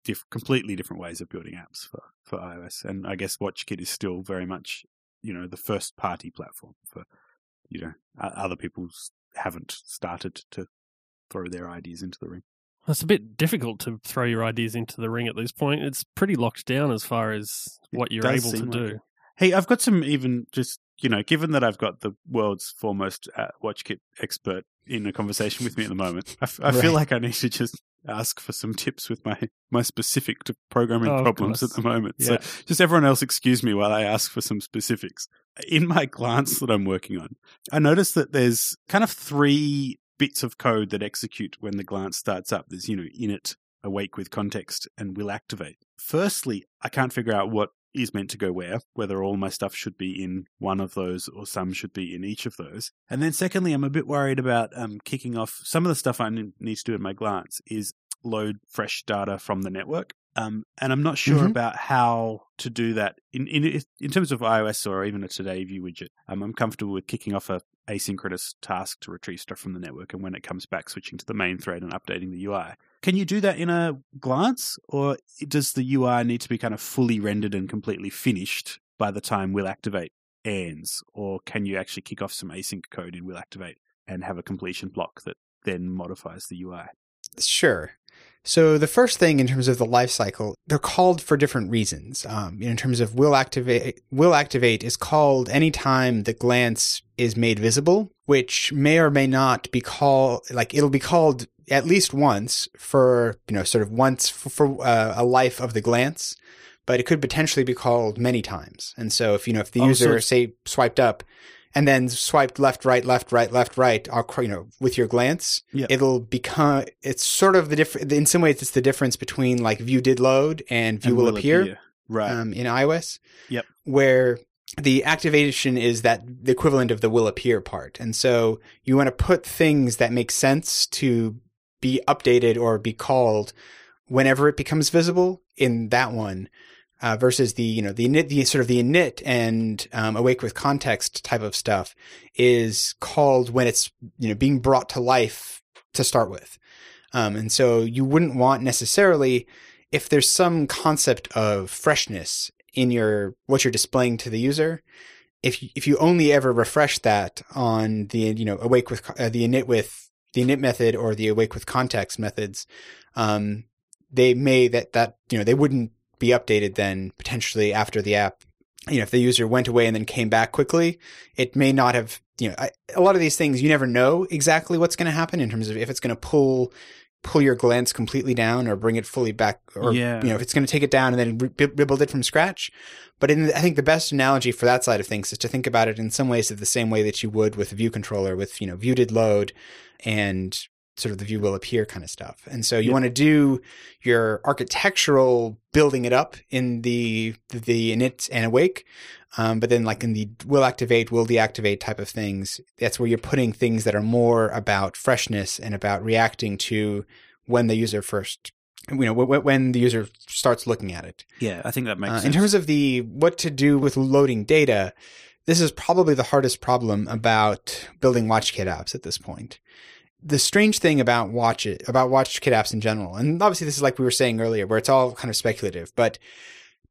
diff- completely different ways of building apps for, for iOS. And I guess WatchKit is still very much, you know, the first party platform for, you know, other people haven't started to throw their ideas into the ring. It's a bit difficult to throw your ideas into the ring at this point. It's pretty locked down as far as It what you're able to like do. it. Hey, I've got some even just, you know, given that I've got the world's foremost uh, WatchKit expert in a conversation with me at the moment, I, f- I feel like I need to just ask for some tips with my, my specific to programming Oh, problems at the moment. Yeah. So just everyone else excuse me while I ask for some specifics. In my *laughs* glance that I'm working on, I noticed that there's kind of three bits of code that execute when the glance starts up. There's, you know, init, awake with context, and will activate. Firstly, I can't figure out what is meant to go where, whether all my stuff should be in one of those or some should be in each of those. And then secondly, I'm a bit worried about um, kicking off some of the stuff I need to do in my glance is load fresh data from the network. Um, and I'm not sure Mhm. about how to do that in, in in terms of iOS or even a Today View widget. Um, I'm comfortable with kicking off a asynchronous task to retrieve stuff from the network, and when it comes back, switching to the main thread and updating the UI. Can you do that in a glance, or does the UI need to be kind of fully rendered and completely finished by the time we'll Activate ends, or can you actually kick off some async code in Will Activate and have a completion block that then modifies the UI? Sure. So the first thing in terms of the life cycle, they're called for different reasons. Um, in terms of will activate, will activate is called anytime the glance is made visible, which may or may not be called like it'll be called at least once for you know sort of once for, for uh, a life of the glance, but it could potentially be called many times. And so if you know if the Oh, user it's- say swiped up and then swiped left, right, left, right, left, right, you know, with your glance, Yeah. it'll become. It's sort of the difference. In some ways, it's the difference between like view did load and view And will, appear, Right. um, in iOS. Yep. Where the activation is that the equivalent of the will appear part, and so you want to put things that make sense to be updated or be called whenever it becomes visible in that one uh, versus the you know the init the sort of the init and um, awake with context type of stuff is called when it's you know being brought to life to start with. Um, and so you wouldn't want necessarily if there's some concept of freshness in your what you're displaying to the user if you, if you only ever refresh that on the you know awake with uh, the init with the init method or the awake with context methods um, they may that that you know they wouldn't be updated then potentially after the app you know if the user went away and then came back quickly it may not have you know I, a lot of these things you never know exactly what's going to happen in terms of if it's going to pull pull your glance completely down or bring it fully back or Yeah. you know if it's going to take it down and then re- rebuild it from scratch but in the, i think the best analogy for that side of things is to think about it in some ways of the same way that you would with a view controller with you know view did load and sort of the view will appear kind of stuff. And so you Yeah. want to do your architectural building it up in the the init and awake, um, but then like in the will activate, will deactivate type of things, that's where you're putting things that are more about freshness and about reacting to when the user first, you know, when the user starts looking at it. yeah, I think that makes Uh, sense. in terms of the what to do with loading data, this is probably the hardest problem about building WatchKit apps at this point. The strange thing about watch it, about watch WatchKit apps in general, and obviously this is like we were saying earlier, where it's all kind of speculative, but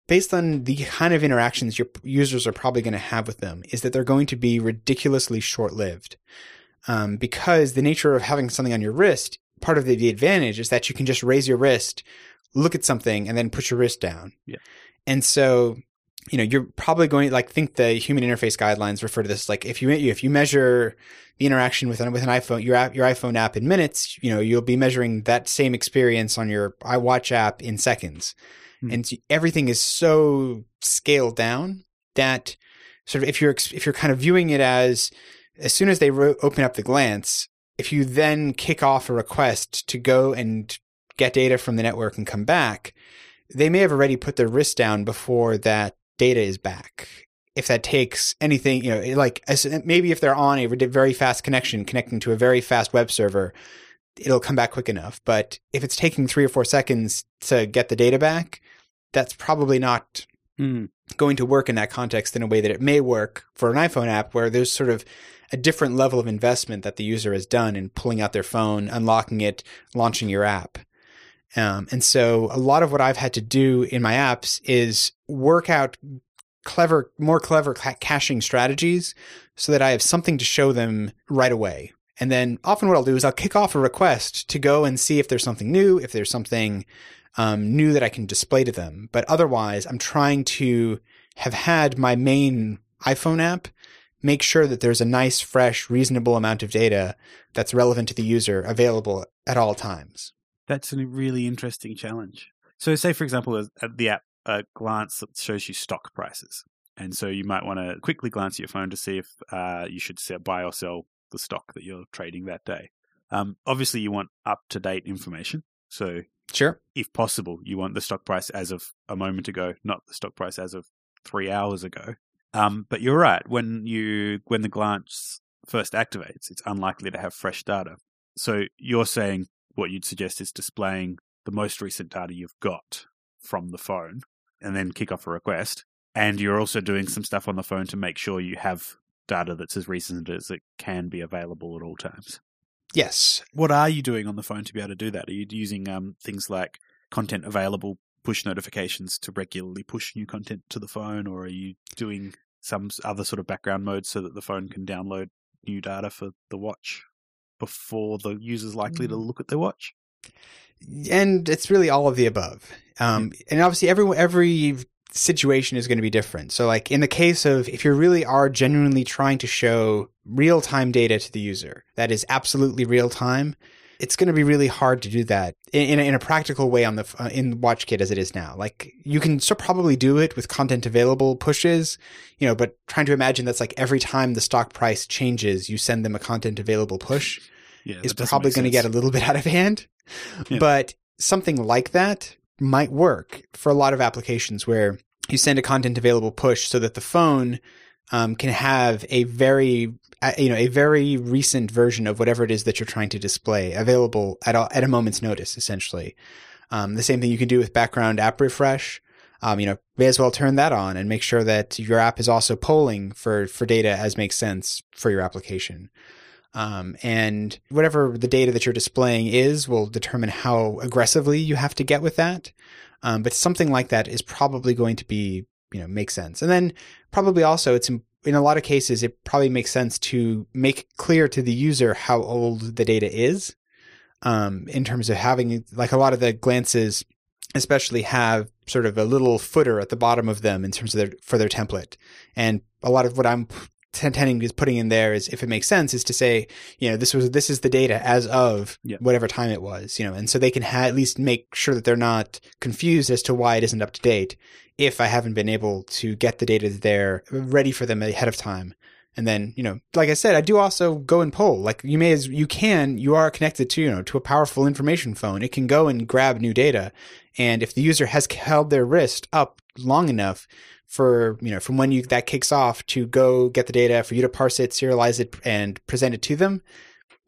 based on the kind of interactions your users are probably going to have with them, is that they're going to be ridiculously short-lived. Um, because the nature of having something on your wrist, part of the, the advantage is that you can just raise your wrist, look at something, and then put your wrist down. Yeah. And so you know, you're probably going like think the human interface guidelines refer to this like if you if you measure the interaction with an with an iPhone your app, your iPhone app in minutes, you know, you'll be measuring that same experience on your iWatch app in seconds. Hmm. And everything is so scaled down that sort of if you're if you're kind of viewing it as as soon as they ro- open up the glance, if you then kick off a request to go and get data from the network and come back, they may have already put their wrist down before that data is back. If that takes anything, you know, like maybe if they're on a very fast connection connecting to a very fast web server, it'll come back quick enough. But if it's taking three or four seconds to get the data back, that's probably not Mm. going to work in that context in a way that it may work for an iPhone app where there's sort of a different level of investment that the user has done in pulling out their phone, unlocking it, launching your app. Um, and so a lot of what I've had to do in my apps is work out clever, more clever ca- caching strategies so that I have something to show them right away. And then often what I'll do is I'll kick off a request to go and see if there's something new, if there's something um, new that I can display to them. But otherwise, I'm trying to have had my main iPhone app make sure that there's a nice, fresh, reasonable amount of data that's relevant to the user available at all times. That's a really interesting challenge. So, say for example, at the app a glance that shows you stock prices, and so you might want to quickly glance at your phone to see if uh, you should buy or sell the stock that you're trading that day. Um, obviously, you want up to date information. So, Sure. if possible, you want the stock price as of a moment ago, not the stock price as of three hours ago. Um, but you're right. When you when the glance first activates, it's unlikely to have fresh data. So you're saying what you'd suggest is displaying the most recent data you've got from the phone, and then kick off a request. And you're also doing some stuff on the phone to make sure you have data that's as recent as it can be available at all times. Yes. What are you doing on the phone to be able to do that? Are you using um, things like content available push notifications to regularly push new content to the phone, or are you doing some other sort of background mode so that the phone can download new data for the watch before the user's likely to look at their watch? and it's really all of the above. Um, and obviously, every every situation is going to be different. So, like in the case of if you really are genuinely trying to show real time data to the user that is absolutely real time, it's going to be really hard to do that in, in, a, in a practical way on the uh, in WatchKit as it is now. Like you can still probably do it with content available pushes, you know, but trying to imagine that's like every time the stock price changes, you send them a content available push Yeah, is probably going to get a little *laughs* bit out of hand. Yeah. But something like that might work for a lot of applications where you send a content available push so that the phone um, can have a very uh, you know a very recent version of whatever it is that you're trying to display available at a, at a moment's notice essentially um, the same thing you can do with background app refresh um, you know may as well turn that on and make sure that your app is also polling for for data as makes sense for your application um, and whatever the data that you're displaying is will determine how aggressively you have to get with that. Um, but something like that is probably going to be, you know, make sense. And then probably also it's in, a lot of cases, it probably makes sense to make clear to the user how old the data is. Um, in terms of having like a lot of the glances, especially have sort of a little footer at the bottom of them in terms of their, for their template. And a lot of what I'm tending is putting in there is if it makes sense is to say you know this was this is the data as of Yeah. whatever time it was you know and so they can ha- at least make sure that they're not confused as to why it isn't up to date if i haven't been able to get the data there ready for them ahead of time. And then you know like i said i do also go and poll. Like you may as you can you are connected to you know to a powerful information phone. It can go and grab new data. And if the user has held their wrist up long enough for you know from when you that kicks off to go get the data for you to parse it, serialize it, and present it to them.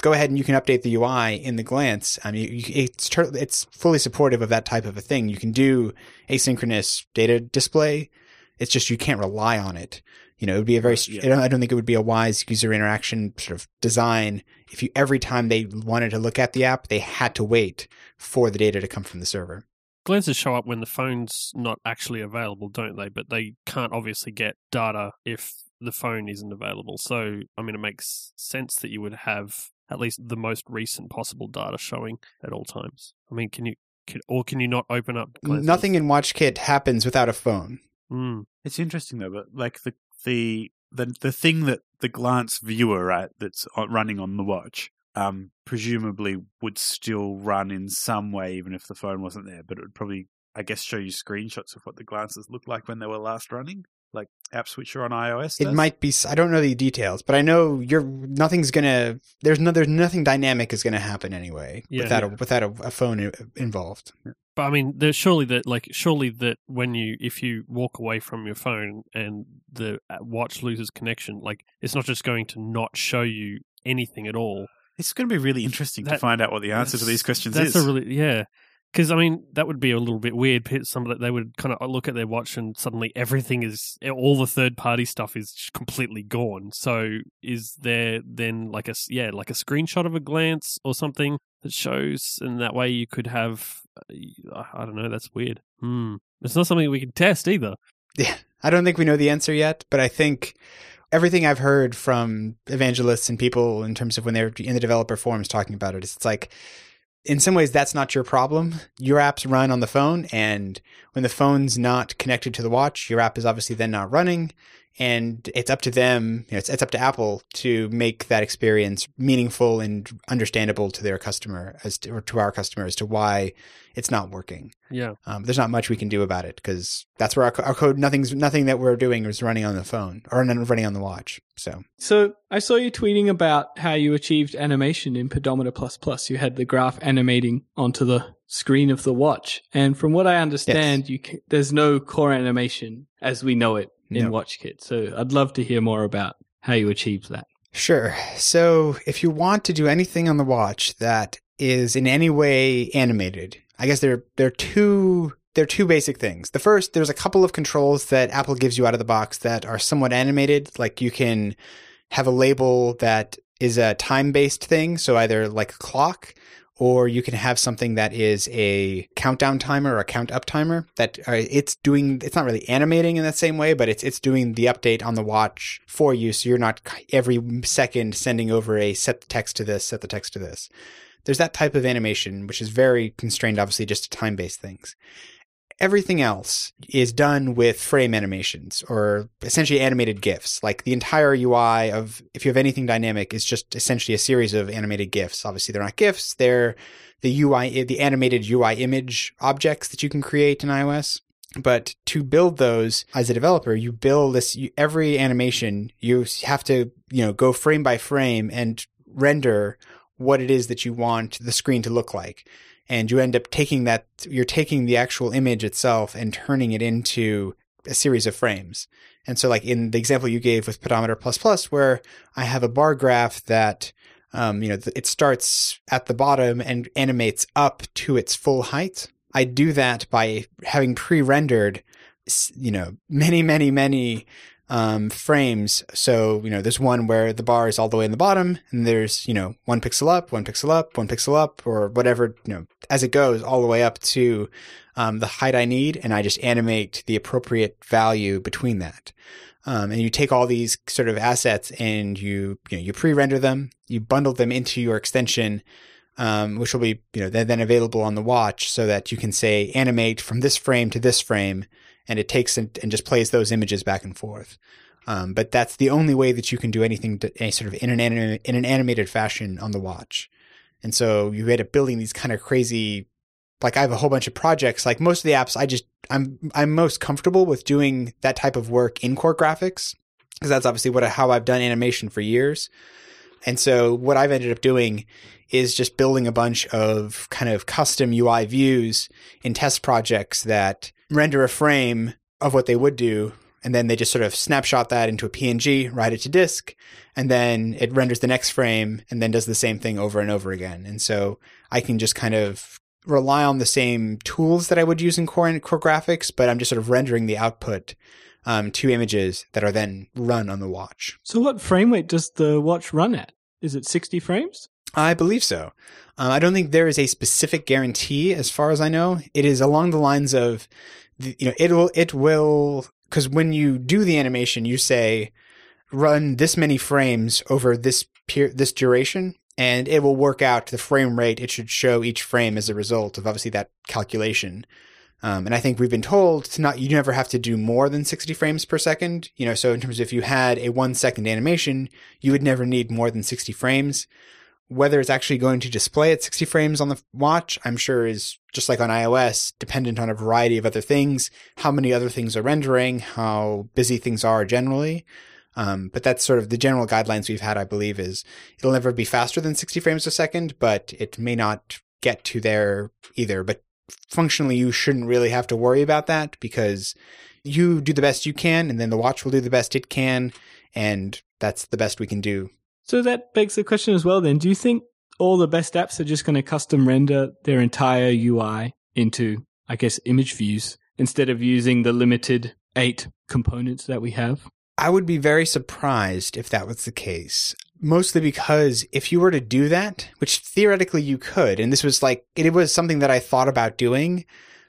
Go ahead and you can update the UI in the glance. I mean, you, it's it's fully supportive of that type of a thing. You can do asynchronous data display. It's just you can't rely on it. You know, it would be a very. Yeah. I, don't, I don't think it would be a wise user interaction sort of design if you every time they wanted to look at the app, they had to wait for the data to come from the server. Glances show up when the phone's not actually available, don't they? But they can't obviously get data if the phone isn't available. So, I mean, it makes sense that you would have at least the most recent possible data showing at all times. I mean, can you, can, or can you not open up glances? Nothing in WatchKit happens without a phone. Mm. It's interesting though, but like the the the the thing that the glance viewer right that's running on the watch, um, presumably would still run in some way, even if the phone wasn't there. But it would probably, I guess, show you screenshots of what the glances looked like when they were last running, like App Switcher on iOS. It does. might be. I don't know the details, but I know you're. Nothing's gonna. There's no. There's nothing dynamic is gonna happen anyway Yeah. without a without a, a phone i- involved. But I mean, there's surely that, like, surely that when you, if you walk away from your phone and the uh, watch loses connection, like, it's not just going to not show you anything at all. It's going to be really interesting to find out what the answer to these questions That's is. a really, yeah. Because I mean, that would be a little bit weird. Pe- Some that they would kind of look at their watch and suddenly everything is all the third party stuff is completely gone. So is there then like a yeah like a screenshot of a glance or something that shows, and that way you could have uh, I don't know. That's weird. Hmm. It's not something we can test either. Yeah, I don't think we know the answer yet, but I think everything I've heard from evangelists and people in terms of when they're in the developer forums talking about it is it's like in some ways that's not your problem. Your apps run on the phone and when the phone's not connected to the watch, your app is obviously then not running and it's up to them, you know, it's, it's up to Apple to make that experience meaningful and understandable to their customer as to, or to our customer as to why it's not working. Yeah. Um, there's not much we can do about it because that's where our, our code, nothing's, nothing that we're doing is running on the phone or running on the watch. So So I saw you tweeting about how you achieved animation in Pedometer Plus Plus. You had the graph animating onto the screen of the watch, and from what I understand, you ca there's no core animation as we know it in No. WatchKit. So I'd love to hear more about how you achieved that. Sure. So if you want to do anything on the watch that is in any way animated, I guess there there are two there are two basic things. The first, there's a couple of controls that Apple gives you out of the box that are somewhat animated. Like you can have a label that is a time based thing, so either like a clock, or you can have something that is a countdown timer or a count up timer that uh, it's doing it's not really animating in that same way but it's it's doing the update on the watch for you. So you're not every second sending over a set the text to this set the text to this. There's that type of animation which is very constrained obviously just to time based things everything else is done with frame animations or essentially animated GIFs. Like the entire UI of, if you have anything dynamic, is just essentially a series of animated GIFs. Obviously, they're not GIFs, they're the UI, the animated UI image objects that you can create in iOS. But to build those as a developer, you build this, you, every animation, you have to, you know, go frame by frame and render what it is that you want the screen to look like and you end up taking that you're taking the actual image itself and turning it into a series of frames. And so like in the example you gave with pedometer plus plus where i have a bar graph that um, you know it starts at the bottom and animates up to its full height i do that by having pre-rendered you know many many many um, frames. So, you know, there's one where the bar is all the way in the bottom and there's, you know, one pixel up, one pixel up, one pixel up, or whatever, you know, as it goes all the way up to, um, the height I need. And I just animate the appropriate value between that. Um, and you take all these sort of assets and you, you know, you pre-render them, you bundle them into your extension, um, which will be, you know, then, then available on the watch so that you can say animate from this frame to this frame and it takes and, and just plays those images back and forth. Um, but that's the only way that you can do anything to, any sort of in an anim- in an animated fashion on the watch. And so you end up building these kind of crazy. Like I have a whole bunch of projects. Like most of the apps, I just I'm I'm most comfortable with doing that type of work in Core Graphics because that's obviously what how I've done animation for years. And so what I've ended up doing is just building a bunch of kind of custom UI views in test projects that render a frame of what they would do and then they just sort of snapshot that into a PNG, write it to disk, and then it renders the next frame and then does the same thing over and over again. And so I can just kind of rely on the same tools that I would use in Core, Core Graphics, but I'm just sort of rendering the output um, to images that are then run on the watch. So what frame rate does the watch run at? Is it 60 frames? I believe so. Um, I don't think there is a specific guarantee, as far as I know. It is along the lines of, the, you know, it will, it will, because when you do the animation, you say, run this many frames over this this duration, and it will work out the frame rate it should show each frame as a result of obviously that calculation. Um, and I think we've been told to not, you never have to do more than 60 frames per second. You know, so in terms of if you had a one second animation, you would never need more than 60 frames. Whether it's actually going to display at 60 frames on the watch, I'm sure is just like on iOS, dependent on a variety of other things, how many other things are rendering, how busy things are generally. Um, but that's sort of the general guidelines we've had, I believe, is it'll never be faster than 60 frames a second, but it may not get to there either. But functionally, you shouldn't really have to worry about that because you do the best you can, and then the watch will do the best it can, and that's the best we can do. So that begs the question as well then. Do you think all the best apps are just going to custom render their entire UI into, I guess, image views instead of using the limited eight components that we have? I would be very surprised if that was the case. Mostly because if you were to do that, which theoretically you could, and this was like, it was something that I thought about doing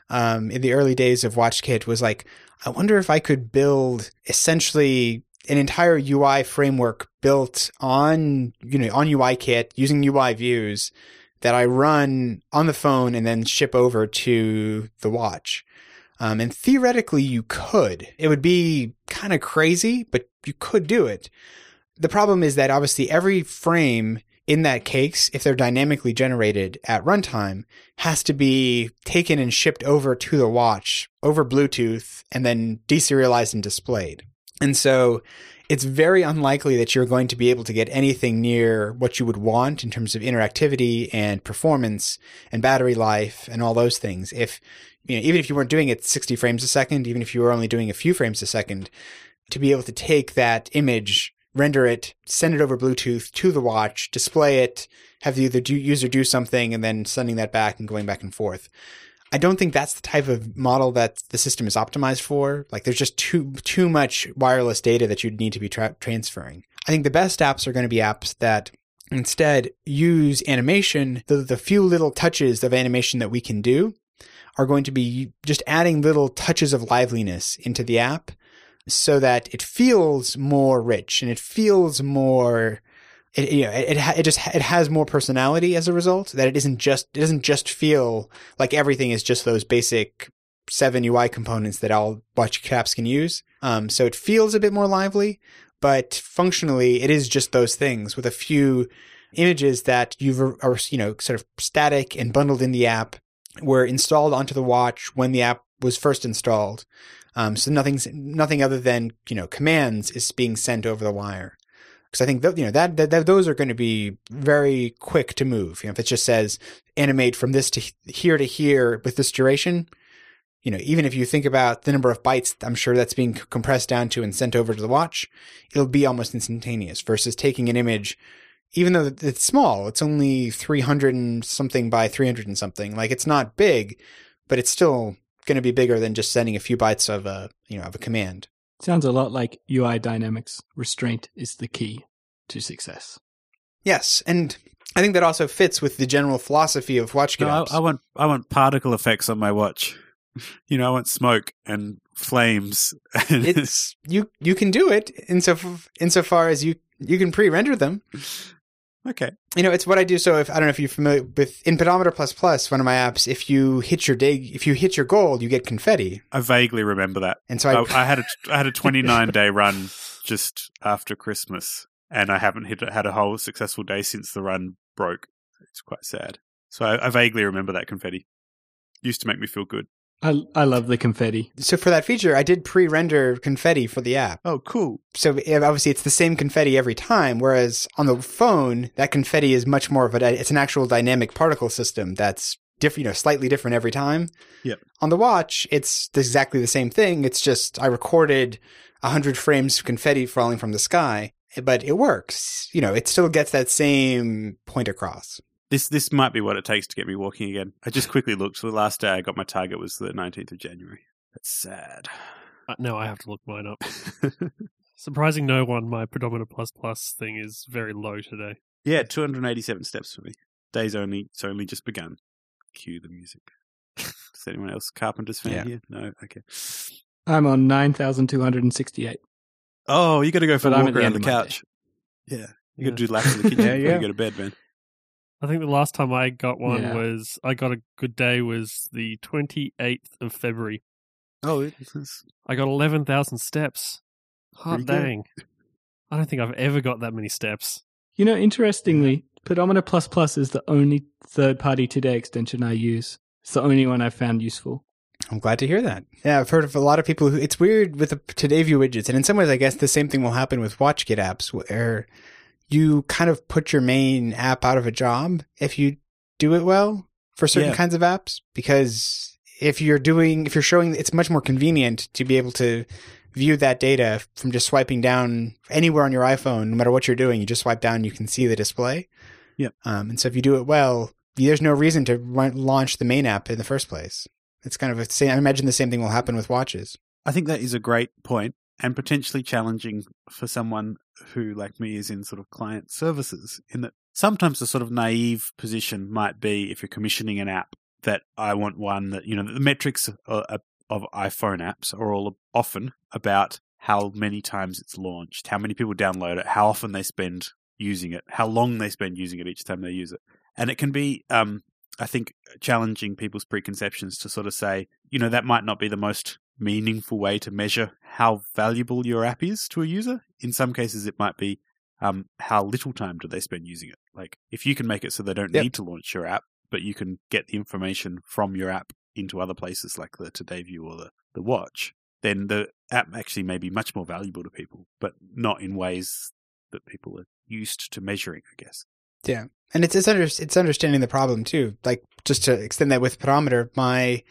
um, in the early days of WatchKit was like, I wonder if I could build essentially an entire UI framework built on, you know, on UIKit using UI views that I run on the phone and then ship over to the watch. Um, and theoretically, you could. It would be kind of crazy, but you could do it. The problem is that obviously every frame in that case, if they're dynamically generated at runtime, has to be taken and shipped over to the watch over Bluetooth and then deserialized and displayed. And so it's very unlikely that you're going to be able to get anything near what you would want in terms of interactivity and performance and battery life and all those things. If, you know, even if you weren't doing it 60 frames a second, even if you were only doing a few frames a second, to be able to take that image, render it, send it over Bluetooth to the watch, display it, have the user do something and then sending that back and going back and forth. I don't think that's the type of model that the system is optimized for. Like there's just too too much wireless data that you'd need to be tra- transferring. I think the best apps are going to be apps that instead use animation. The, the few little touches of animation that we can do are going to be just adding little touches of liveliness into the app so that it feels more rich and it feels more it, you know, it, it, it just, it has more personality as a result that it isn't just, it doesn't just feel like everything is just those basic seven UI components that all watch apps can use. Um, so it feels a bit more lively, but functionally it is just those things with a few images that you've, are, you know, sort of static and bundled in the app were installed onto the watch when the app was first installed. Um, so nothing's, nothing other than, you know, commands is being sent over the wire because I think that, you know that, that, that, those are going to be very quick to move. You know, if it just says animate from this to here to here with this duration, you know, even if you think about the number of bytes, I'm sure that's being compressed down to and sent over to the watch, it'll be almost instantaneous versus taking an image. Even though it's small, it's only 300 and something by 300 and something. Like it's not big, but it's still going to be bigger than just sending a few bytes of a, you know, of a command. Sounds a lot like UI dynamics. Restraint is the key to success. Yes, and I think that also fits with the general philosophy of watch no, I, I, want I want particle effects on my watch. *laughs* You know, I want smoke and flames. *laughs* it's you you can do it insofar insofar as you you can pre-render them. Okay. You know, it's what I do. So if I don't know if you're familiar with in Pedometer Plus Plus, one of my apps, if you hit your day, if you hit your goal, you get confetti. I vaguely remember that. And so I, I, I had a I had a 29 day run just after Christmas, and I haven't hit had a whole successful day since the run broke. It's quite sad. So I, I vaguely remember that confetti. Used to make me feel good. I I love the confetti. So for that feature, I did pre-render confetti for the app. Oh, cool. So obviously it's the same confetti every time, whereas on the phone, that confetti is much more of a it's an actual dynamic particle system that's different, you know, slightly different every time. Yep. On the watch, it's exactly the same thing. It's just I recorded 100 frames of confetti falling from the sky, but it works. You know, it still gets that same point across. This this might be what it takes to get me walking again. I just quickly looked. So the last day I got my target was the 19th of January. That's sad. Uh, no, I have to look mine up. *laughs* Surprising no one, my Pedometer Plus Plus thing is very low today. Yeah, 287 steps for me. Day's only, it's only just begun. Cue the music. *laughs* Is anyone else Carpenter's fan Yeah. here? No? Okay. I'm on 9,268. Oh, you got to go for a But I'm walk at the around the of my couch. Yeah. You got to do laps in the kitchen There you before you go. go to bed, man. I think the last time I got one Yeah. was I got a good day was the 28th of February. Oh, it's, I got 11,000 steps. Hot Pretty good. dang. I don't think I've ever got that many steps. You know, interestingly, Pedometer Plus Plus is the only third party today extension I use. It's the only one I've found useful. I'm glad to hear that. Yeah, I've heard of a lot of people who it's weird with the Today View widgets, and in some ways, I guess the same thing will happen with WatchKit apps, where you kind of put your main app out of a job if you do it well for certain Yeah. kinds of apps, because if you're doing, if you're showing, it's much more convenient to be able to view that data from just swiping down anywhere on your iPhone, no matter what you're doing. You just swipe down, you can see the display. Yeah. Um, and so if you do it well, there's no reason to run, launch the main app in the first place. It's kind of a same. I imagine the same thing will happen with watches. I think that is a great point and potentially challenging for someone who, like me, is in sort of client services. In that sometimes the sort of naive position might be if you're commissioning an app that I want one that, you know, the metrics of, of iPhone apps are all often about how many times it's launched, how many people download it, how often they spend using it, how long they spend using it each time they use it. And it can be, um, I think, challenging people's preconceptions to sort of say, you know, that might not be the most meaningful way to measure how valuable your app is to a user. In some cases, it might be um, how little time do they spend using it. Like if you can make it so they don't Yep. need to launch your app, but you can get the information from your app into other places like the Today View or the, the Watch, then the app actually may be much more valuable to people, but not in ways that people are used to measuring, I guess. Yeah, and it's it's, under, it's understanding the problem too. Like just to extend that with pedometer, my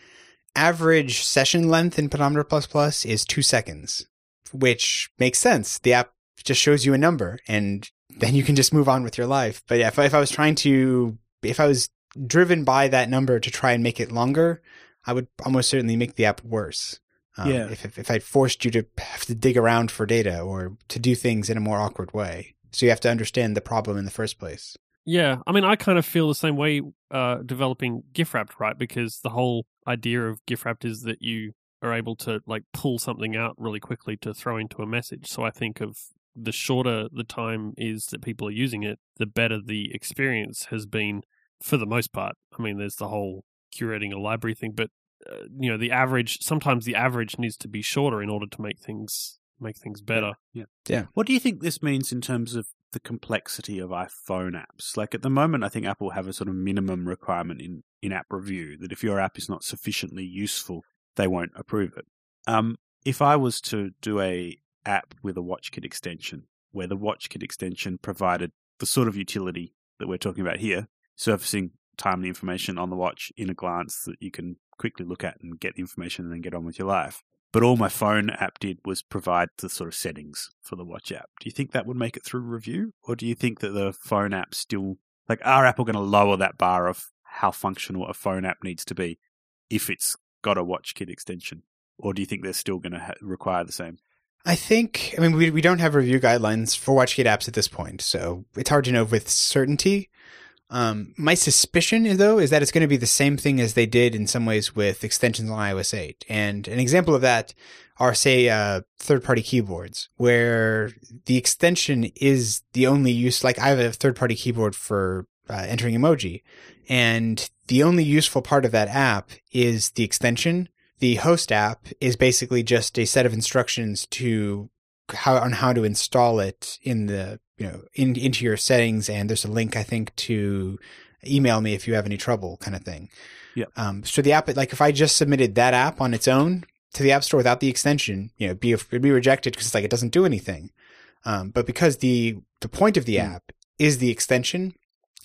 average session length in pedometer plus plus is two seconds, which makes sense. The app just shows you a number, and then you can just move on with your life. But yeah, if I, if I was trying to, if I was driven by that number to try and make it longer, I would almost certainly make the app worse. Um, Yeah. If, if if I forced you to have to dig around for data or to do things in a more awkward way, so you have to understand the problem in the first place. Yeah, I mean, I kind of feel the same way uh, developing Gifwrapped, right? Because the whole idea of Gifwrapped is that you are able to like pull something out really quickly to throw into a message. So I think of the shorter the time is that people are using it, the better the experience has been for the most part. I mean, there's the whole curating a library thing, but uh, you know, the average sometimes the average needs to be shorter in order to make things make things better. Yeah. yeah. Yeah. What do you think this means in terms of the complexity of iPhone apps? Like at the moment, I think Apple have a sort of minimum requirement in, in app review that if your app is not sufficiently useful, they won't approve it. Um, if I was to do a app with a WatchKit extension, where the WatchKit extension provided the sort of utility that we're talking about here, surfacing timely information on the watch in a glance that you can quickly look at and get the information and then get on with your life. But all my phone app did was provide the sort of settings for the watch app. Do you think that would make it through review? Or do you think that the phone app still, like, are Apple going to lower that bar of how functional a phone app needs to be if it's got a WatchKit extension? Or do you think they're still going to ha- require the same? I think, I mean, we, we don't have review guidelines for WatchKit apps at this point, so it's hard to know with certainty. Um, my suspicion, though, is that it's going to be the same thing as they did in some ways with extensions on iOS 8. And an example of that are, say, uh, third party keyboards, where the extension is the only use. Like, I have a third party keyboard for uh, entering emoji, and the only useful part of that app is the extension the host app is basically just a set of instructions to how on how to install it in the you know in, into your settings and there's a link i think to email me if you have any trouble kind of thing Yeah. um so the app like if i just submitted that app on its own to the app store without the extension you know be it'd be rejected because it's like it doesn't do anything um but because the the point of the Hmm. app is the extension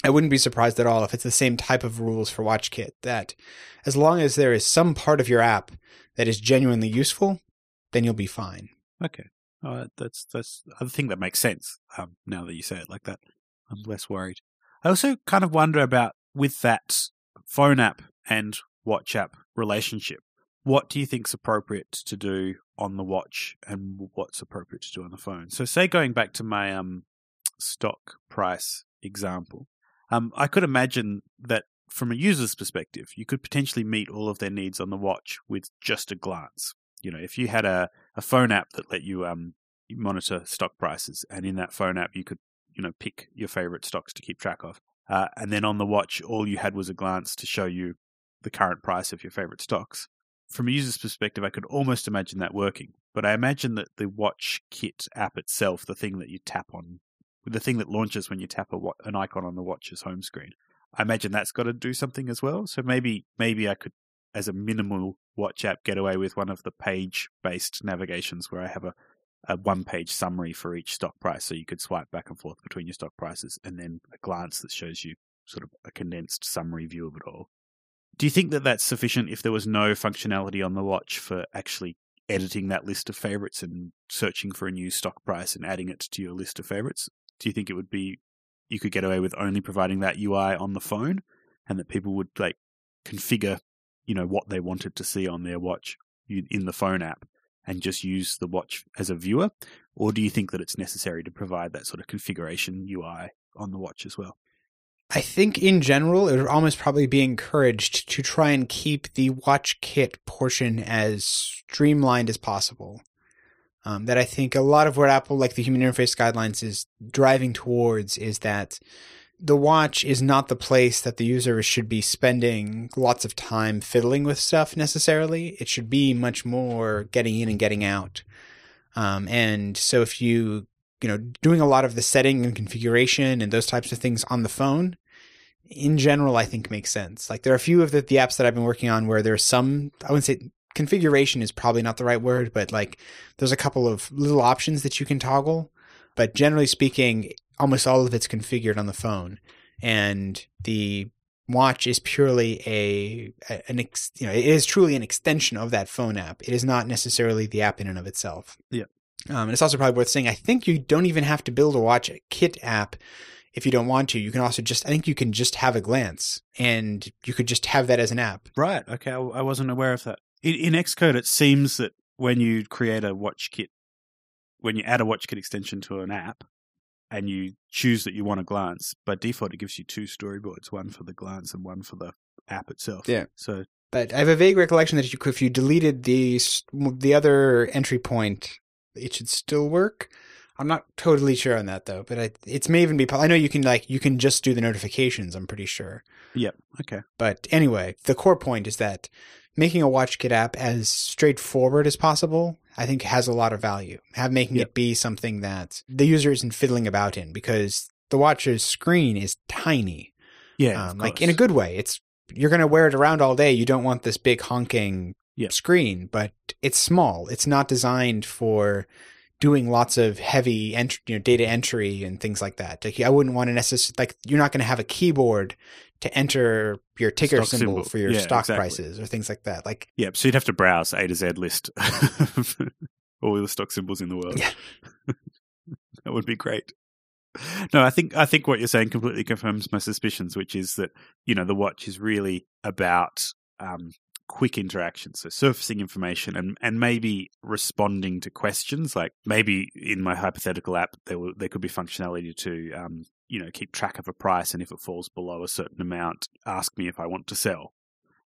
I wouldn't be surprised at all if it's the same type of rules for WatchKit that as long as there is some part of your app that is genuinely useful, then you'll be fine. Okay. Uh, that's, that's, I think that makes sense. Um, now that you say it like that, I'm less worried. I also kind of wonder about with that phone app and watch app relationship. What do you think's appropriate to do on the watch and what's appropriate to do on the phone? So say going back to my, um, stock price example, um, I could imagine that from a user's perspective, you could potentially meet all of their needs on the watch with just a glance. You know, if you had a, a phone app that let you um monitor stock prices, and in that phone app you could you know pick your favorite stocks to keep track of. uh, and then on the watch, all you had was a glance to show you the current price of your favorite stocks. From a user's perspective, I could almost imagine that working, but I imagine that the Watch Kit app itself, the thing that you tap on, the thing that launches when you tap a, an icon on the watch's home screen, I imagine that's got to do something as well. So maybe maybe I could, as a minimal watch app, get away with one of the page-based navigations where I have a a one page summary for each stock price. So you could swipe back and forth between your stock prices and then a glance that shows you sort of a condensed summary view of it all. Do you think that that's sufficient if there was no functionality on the watch for actually editing that list of favorites and searching for a new stock price and adding it to your list of favorites? Do you think it would be you could get away with only providing that UI on the phone and that people would like configure, you know, what they wanted to see on their watch in the phone app and just use the watch as a viewer? Or do you think that it's necessary to provide that sort of configuration UI on the watch as well? I think in general, it would almost probably be encouraged to try and keep the WatchKit portion as streamlined as possible. Um, that I think a lot of what Apple, like the human interface guidelines, is driving towards is that the watch is not the place that the user should be spending lots of time fiddling with stuff necessarily. It should be much more getting in and getting out. Um, and so if you, you know, doing a lot of the setting and configuration and those types of things on the phone, in general, I think makes sense. Like there are a few of the, the apps that I've been working on where there's some, I wouldn't say configuration is probably not the right word, but like there's a couple of little options that you can toggle. But generally speaking, almost all of it's configured on the phone, and the watch is purely a an ex, you know it is truly an extension of that phone app. It is not necessarily the app in and of itself. Yeah. Um, and it's also probably worth saying. I think you don't even have to build a watch kit app if you don't want to. You can also just I think you can just have a glance, and you could just have that as an app. Right. Okay. I wasn't aware of that. In, in Xcode, it seems that when you create a WatchKit, when you add a WatchKit extension to an app, and you choose that you want a glance, by default it gives you two storyboards, one for the glance and one for the app itself. Yeah. So, but I have a vague recollection that if you, if you deleted the the other entry point, it should still work. I'm not totally sure on that though, but I, it may even be. I know you can like you can just do the notifications. I'm pretty sure. Yep. Okay. But anyway, the core point is that making a WatchKit app as straightforward as possible, I think has a lot of value. Have making yep. it be something that the user isn't fiddling about in because the watch's screen is tiny. Yeah, um, like in a good way. It's you're going to wear it around all day. You don't want this big honking yep. screen, but it's small. It's not designed for doing lots of heavy ent- you know, data entry and things like that. Like I wouldn't want to necessarily like you're not going to have a keyboard to enter your ticker symbol, symbol, for your yeah, stock exactly. prices or things like that. Like yeah, so you'd have to browse A to Z list *laughs* all the stock symbols in the world. Yeah. *laughs* that would be great. No, I think I think what you're saying completely confirms my suspicions, which is that you know the watch is really about um, quick interactions, so surfacing information and and maybe responding to questions. Like maybe in my hypothetical app, there will, there could be functionality to um, you know, keep track of a price, and if it falls below a certain amount, ask me if I want to sell,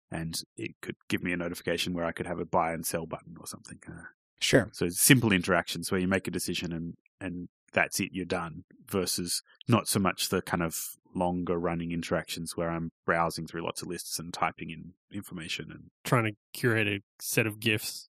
and it could give me a notification where I could have a buy and sell button or something. Uh, sure. So simple interactions where you make a decision and and that's it, you're done. Versus not so much the kind of longer running interactions where I'm browsing through lots of lists and typing in information and trying to curate a set of gifs.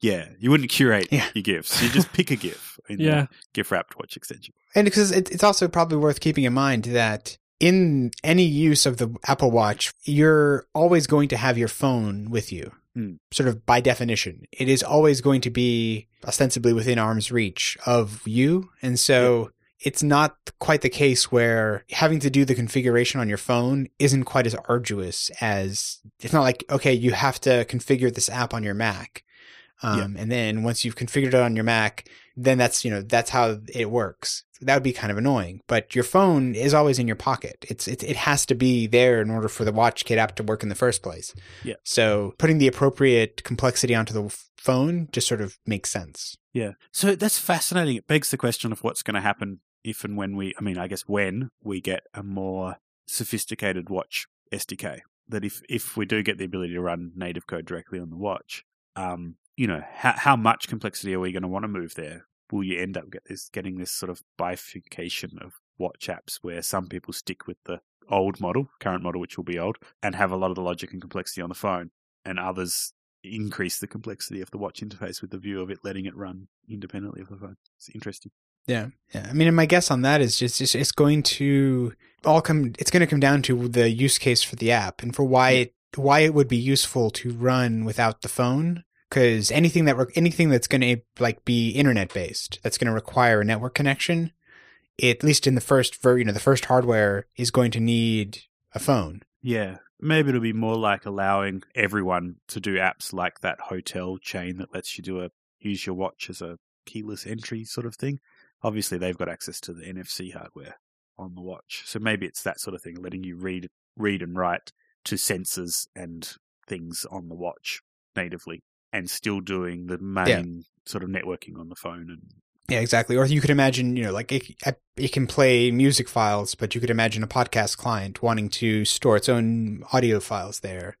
Yeah, you wouldn't curate yeah. your gifs. You just pick a GIF in yeah. the Gifwrapped watch extension. And because it's also probably worth keeping in mind that in any use of the Apple Watch, you're always going to have your phone with you. Mm. Sort of by definition, it is always going to be ostensibly within arm's reach of you. And so it's not quite the case where having to do the configuration on your phone isn't quite as arduous as it's not like, okay, you have to configure this app on your Mac. Um, yeah. And then once you've configured it on your Mac, then that's you know that's how it works. That would be kind of annoying. But your phone is always in your pocket. It's it, it has to be there in order for the WatchKit app to work in the first place. Yeah. So putting the appropriate complexity onto the phone just sort of makes sense. Yeah. So that's fascinating. It begs the question of what's going to happen if and when we. I mean, I guess when we get a more sophisticated watch SDK. That if if we do get the ability to run native code directly on the watch, um, you know, how, how much complexity are we going to want to move there? Will you end up get this, getting this sort of bifurcation of watch apps where some people stick with the old model, current model, which will be old, and have a lot of the logic and complexity on the phone, and others increase the complexity of the watch interface with the view of it letting it run independently of the phone. It's interesting. Yeah, yeah. I mean, and my guess on that is just, just it's going to all come. It's going to come down to the use case for the app and for why it why it would be useful to run without the phone. Because anything that re- anything that's going to like be internet based, that's going to require a network connection, at least in the first ver- you know the first hardware is going to need a phone. Yeah. Maybe it'll be more like allowing everyone to do apps like that hotel chain that lets you do a use your watch as a keyless entry sort of thing. Obviously, they've got access to the NFC hardware on the watch, so maybe it's that sort of thing, letting you read read and write to sensors and things on the watch natively, and still doing the main sort of networking on the phone and Yeah, exactly. Or you could imagine, you know, like it, it can play music files, but you could imagine a podcast client wanting to store its own audio files there,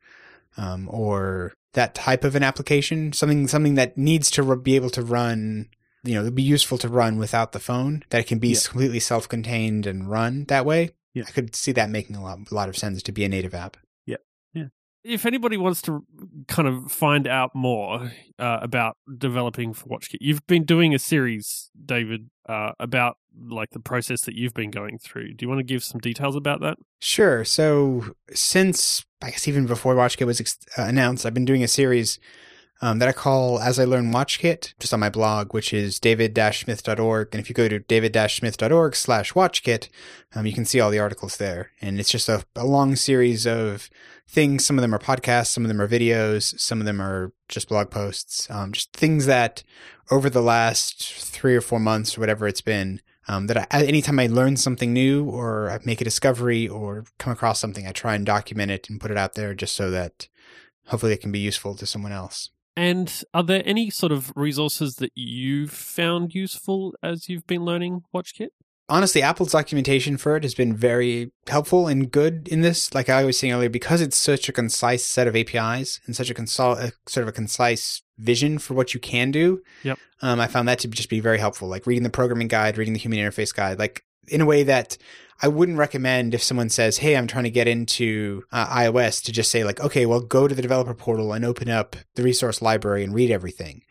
um, or that type of an application, something something that needs to be able to run, you know, it'd be useful to run without the phone. That it can be Yeah. completely self-contained and run that way. Yeah. I could see that making a lot, a lot of sense to be a native app. If anybody wants to kind of find out more uh, about developing for WatchKit, you've been doing a series, David, uh, about like the process that you've been going through. Do you want to give some details about that? Sure. So since I guess even before WatchKit was ex- uh, announced, I've been doing a series um, that I call As I Learn WatchKit, just on my blog, which is david-smith.org. And if you go to david-smith.org slash watchkit, um, you can see all the articles there. And it's just a, a long series of things. Some of them are podcasts, some of them are videos, some of them are just blog posts, um, just things that over the last three or four months or whatever it's been, um, that I, anytime I learn something new or I make a discovery or come across something, I try and document it and put it out there just so that hopefully it can be useful to someone else. And are there any sort of resources that you've found useful as you've been learning WatchKit? Honestly, Apple's documentation for it has been very helpful and good in this. Like I was saying earlier, because it's such a concise set of APIs and such a, consol- a sort of a concise vision for what you can do. Yep. Um, I found that to just be very helpful. Like reading the programming guide, reading the human interface guide, like in a way that I wouldn't recommend if someone says, "Hey, I'm trying to get into uh, iOS," to just say like, "Okay, well, go to the developer portal and open up the resource library and read everything."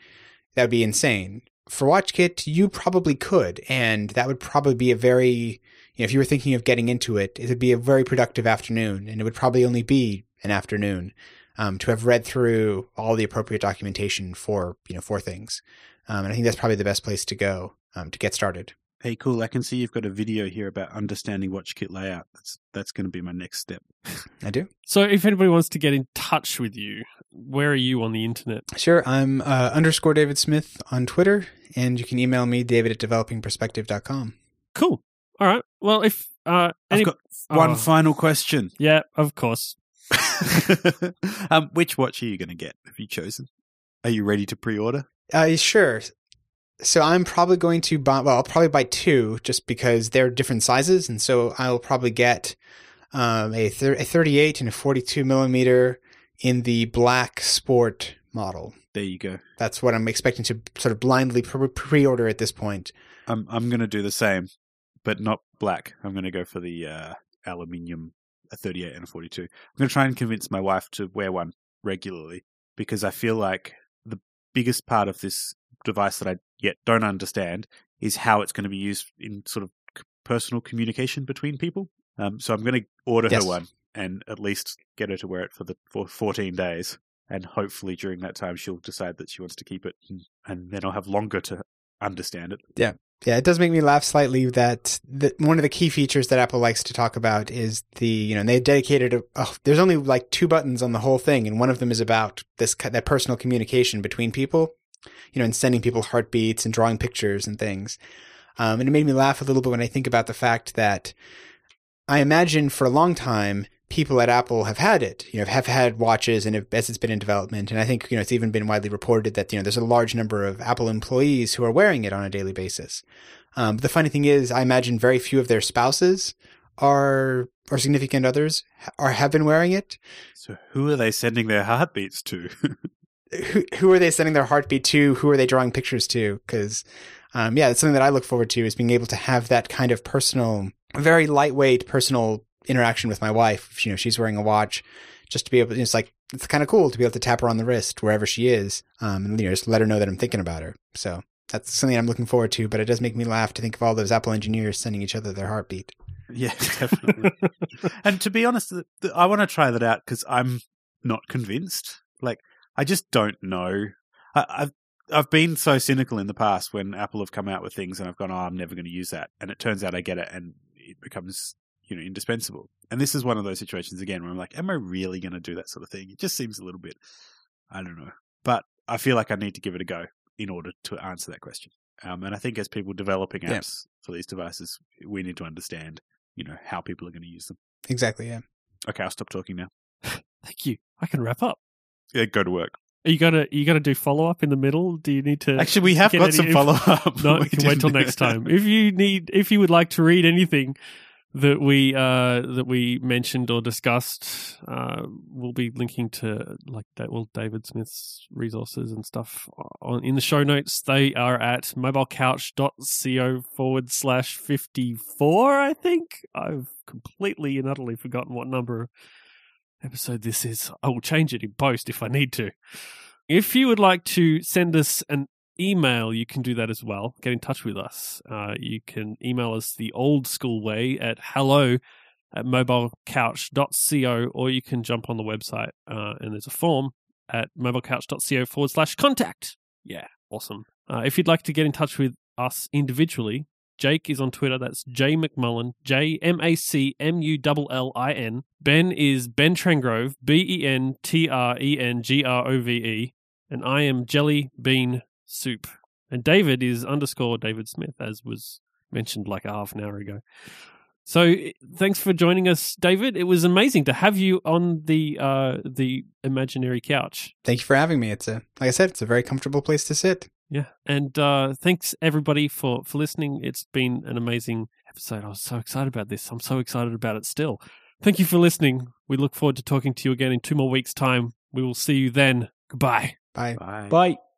That would be insane for WatchKit, you probably could, and that would probably be a very, you know, if you were thinking of getting into it, it would be a very productive afternoon, and it would probably only be an afternoon um, to have read through all the appropriate documentation for, you know, for things. Um, and I think that's probably the best place to go um, to get started. Hey, cool! I can see you've got a video here about understanding WatchKit layout. That's that's going to be my next step. I do. So, if anybody wants to get in touch with you, where are you on the internet? Sure. I'm uh, underscore David Smith on Twitter, and you can email me, david at developingperspective.com. Cool. All right. Well, if uh, any, I've got one Oh. final question. yeah, of course. *laughs* um, which watch are you going to get? Have you chosen? Are you ready to pre-order? Uh, sure. So I'm probably going to buy. Well, I'll probably buy two just because they're different sizes, and so I'll probably get um, a, thir- a 38 and a 42 millimeter in the black sport model. There you go. That's what I'm expecting to sort of blindly pre- pre-order at this point. I'm I'm going to do the same, but not black. I'm going to go for the uh, aluminium, a 38 and a 42. I'm going to try and convince my wife to wear one regularly because I feel like the biggest part of this device that I yet don't understand is how it's going to be used in sort of personal communication between people. Um, so I'm going to order Yes. her one and at least get her to wear it for the for 14 days. And hopefully during that time she'll decide that she wants to keep it, and, and then I'll have longer to understand it. Yeah, Yeah, it does make me laugh slightly that the, one of the key features that Apple likes to talk about is the, you know, they dedicated, a, oh, there's only like two buttons on the whole thing, and one of them is about this, that personal communication between people, you know, and sending people heartbeats and drawing pictures and things. Um, and it made me laugh a little bit when I think about the fact that I imagine for a long time, people at Apple have had it, you know, have had watches and have, as it's been in development. And I think, you know, it's even been widely reported that, you know, there's a large number of Apple employees who are wearing it on a daily basis. Um, but the funny thing is, I imagine very few of their spouses are, or significant others are, have been wearing it. So who are they sending their heartbeats to? *laughs* Who, who are they sending their heartbeat to? Who are they drawing pictures to? Cause, um, yeah, it's something that I look forward to is being able to have that kind of personal, very lightweight personal interaction with my wife. If, you know, she's wearing a watch, just to be able. It's like it's kind of cool to be able to tap her on the wrist wherever she is, um, and you know, just let her know that I'm thinking about her. So that's something I'm looking forward to. But it does make me laugh to think of all those Apple engineers sending each other their heartbeat. Yeah, *laughs* definitely. and to be honest, I want to try that out because I'm not convinced. Like, I just don't know. I, I've I've been so cynical in the past when Apple have come out with things and I've gone, oh, I'm never going to use that, and it turns out I get it and it becomes you know indispensable. And this is one of those situations again where I'm like, am I really going to do that sort of thing? It just seems a little bit, I don't know, but I feel like I need to give it a go in order to answer that question. Um, and I think as people developing apps Yeah. for these devices, we need to understand, you know, how people are going to use them. Exactly. Yeah. Okay, I'll stop talking now. *laughs* Thank you. I can wrap up. Yeah, go to work. Are you gonna are you gonna do follow up in the middle? Do you need to Actually, we have got some follow up. *laughs* No, you can wait till next time. If you need, if you would like to read anything that we uh, that we mentioned or discussed, uh, we'll be linking to like. Well, David Smith's resources and stuff on in the show notes. They are at mobilecouch.co forward slash fifty four. I think I've completely and utterly forgotten what number episode this is. I will change it in post if I need to. If you would like to send us an email, you can do that as well. Get in touch with us. Uh, you can email us the old school way at hello at mobilecouch.co, or you can jump on the website uh, and there's a form at mobilecouch.co forward slash contact. Yeah, awesome. Uh, if you'd like to get in touch with us individually, Jake is on Twitter. That's J MacMullin, J M A C M U L L I N. Ben is Ben Trengrove, B E N T R E N G R O V E. And I am Jelly Bean Soup. And David is underscore David Smith, as was mentioned like a half an hour ago. So thanks for joining us, David. It was amazing to have you on the uh, the imaginary couch. Thank you for having me. It's a like I said, it's a very comfortable place to sit. Yeah, and uh, thanks everybody for for listening. It's been an amazing episode. I was so excited about this. I'm so excited about it still. Thank you for listening. We look forward to talking to you again in two more weeks' time. We will see you then. Goodbye. Bye. Bye. Bye.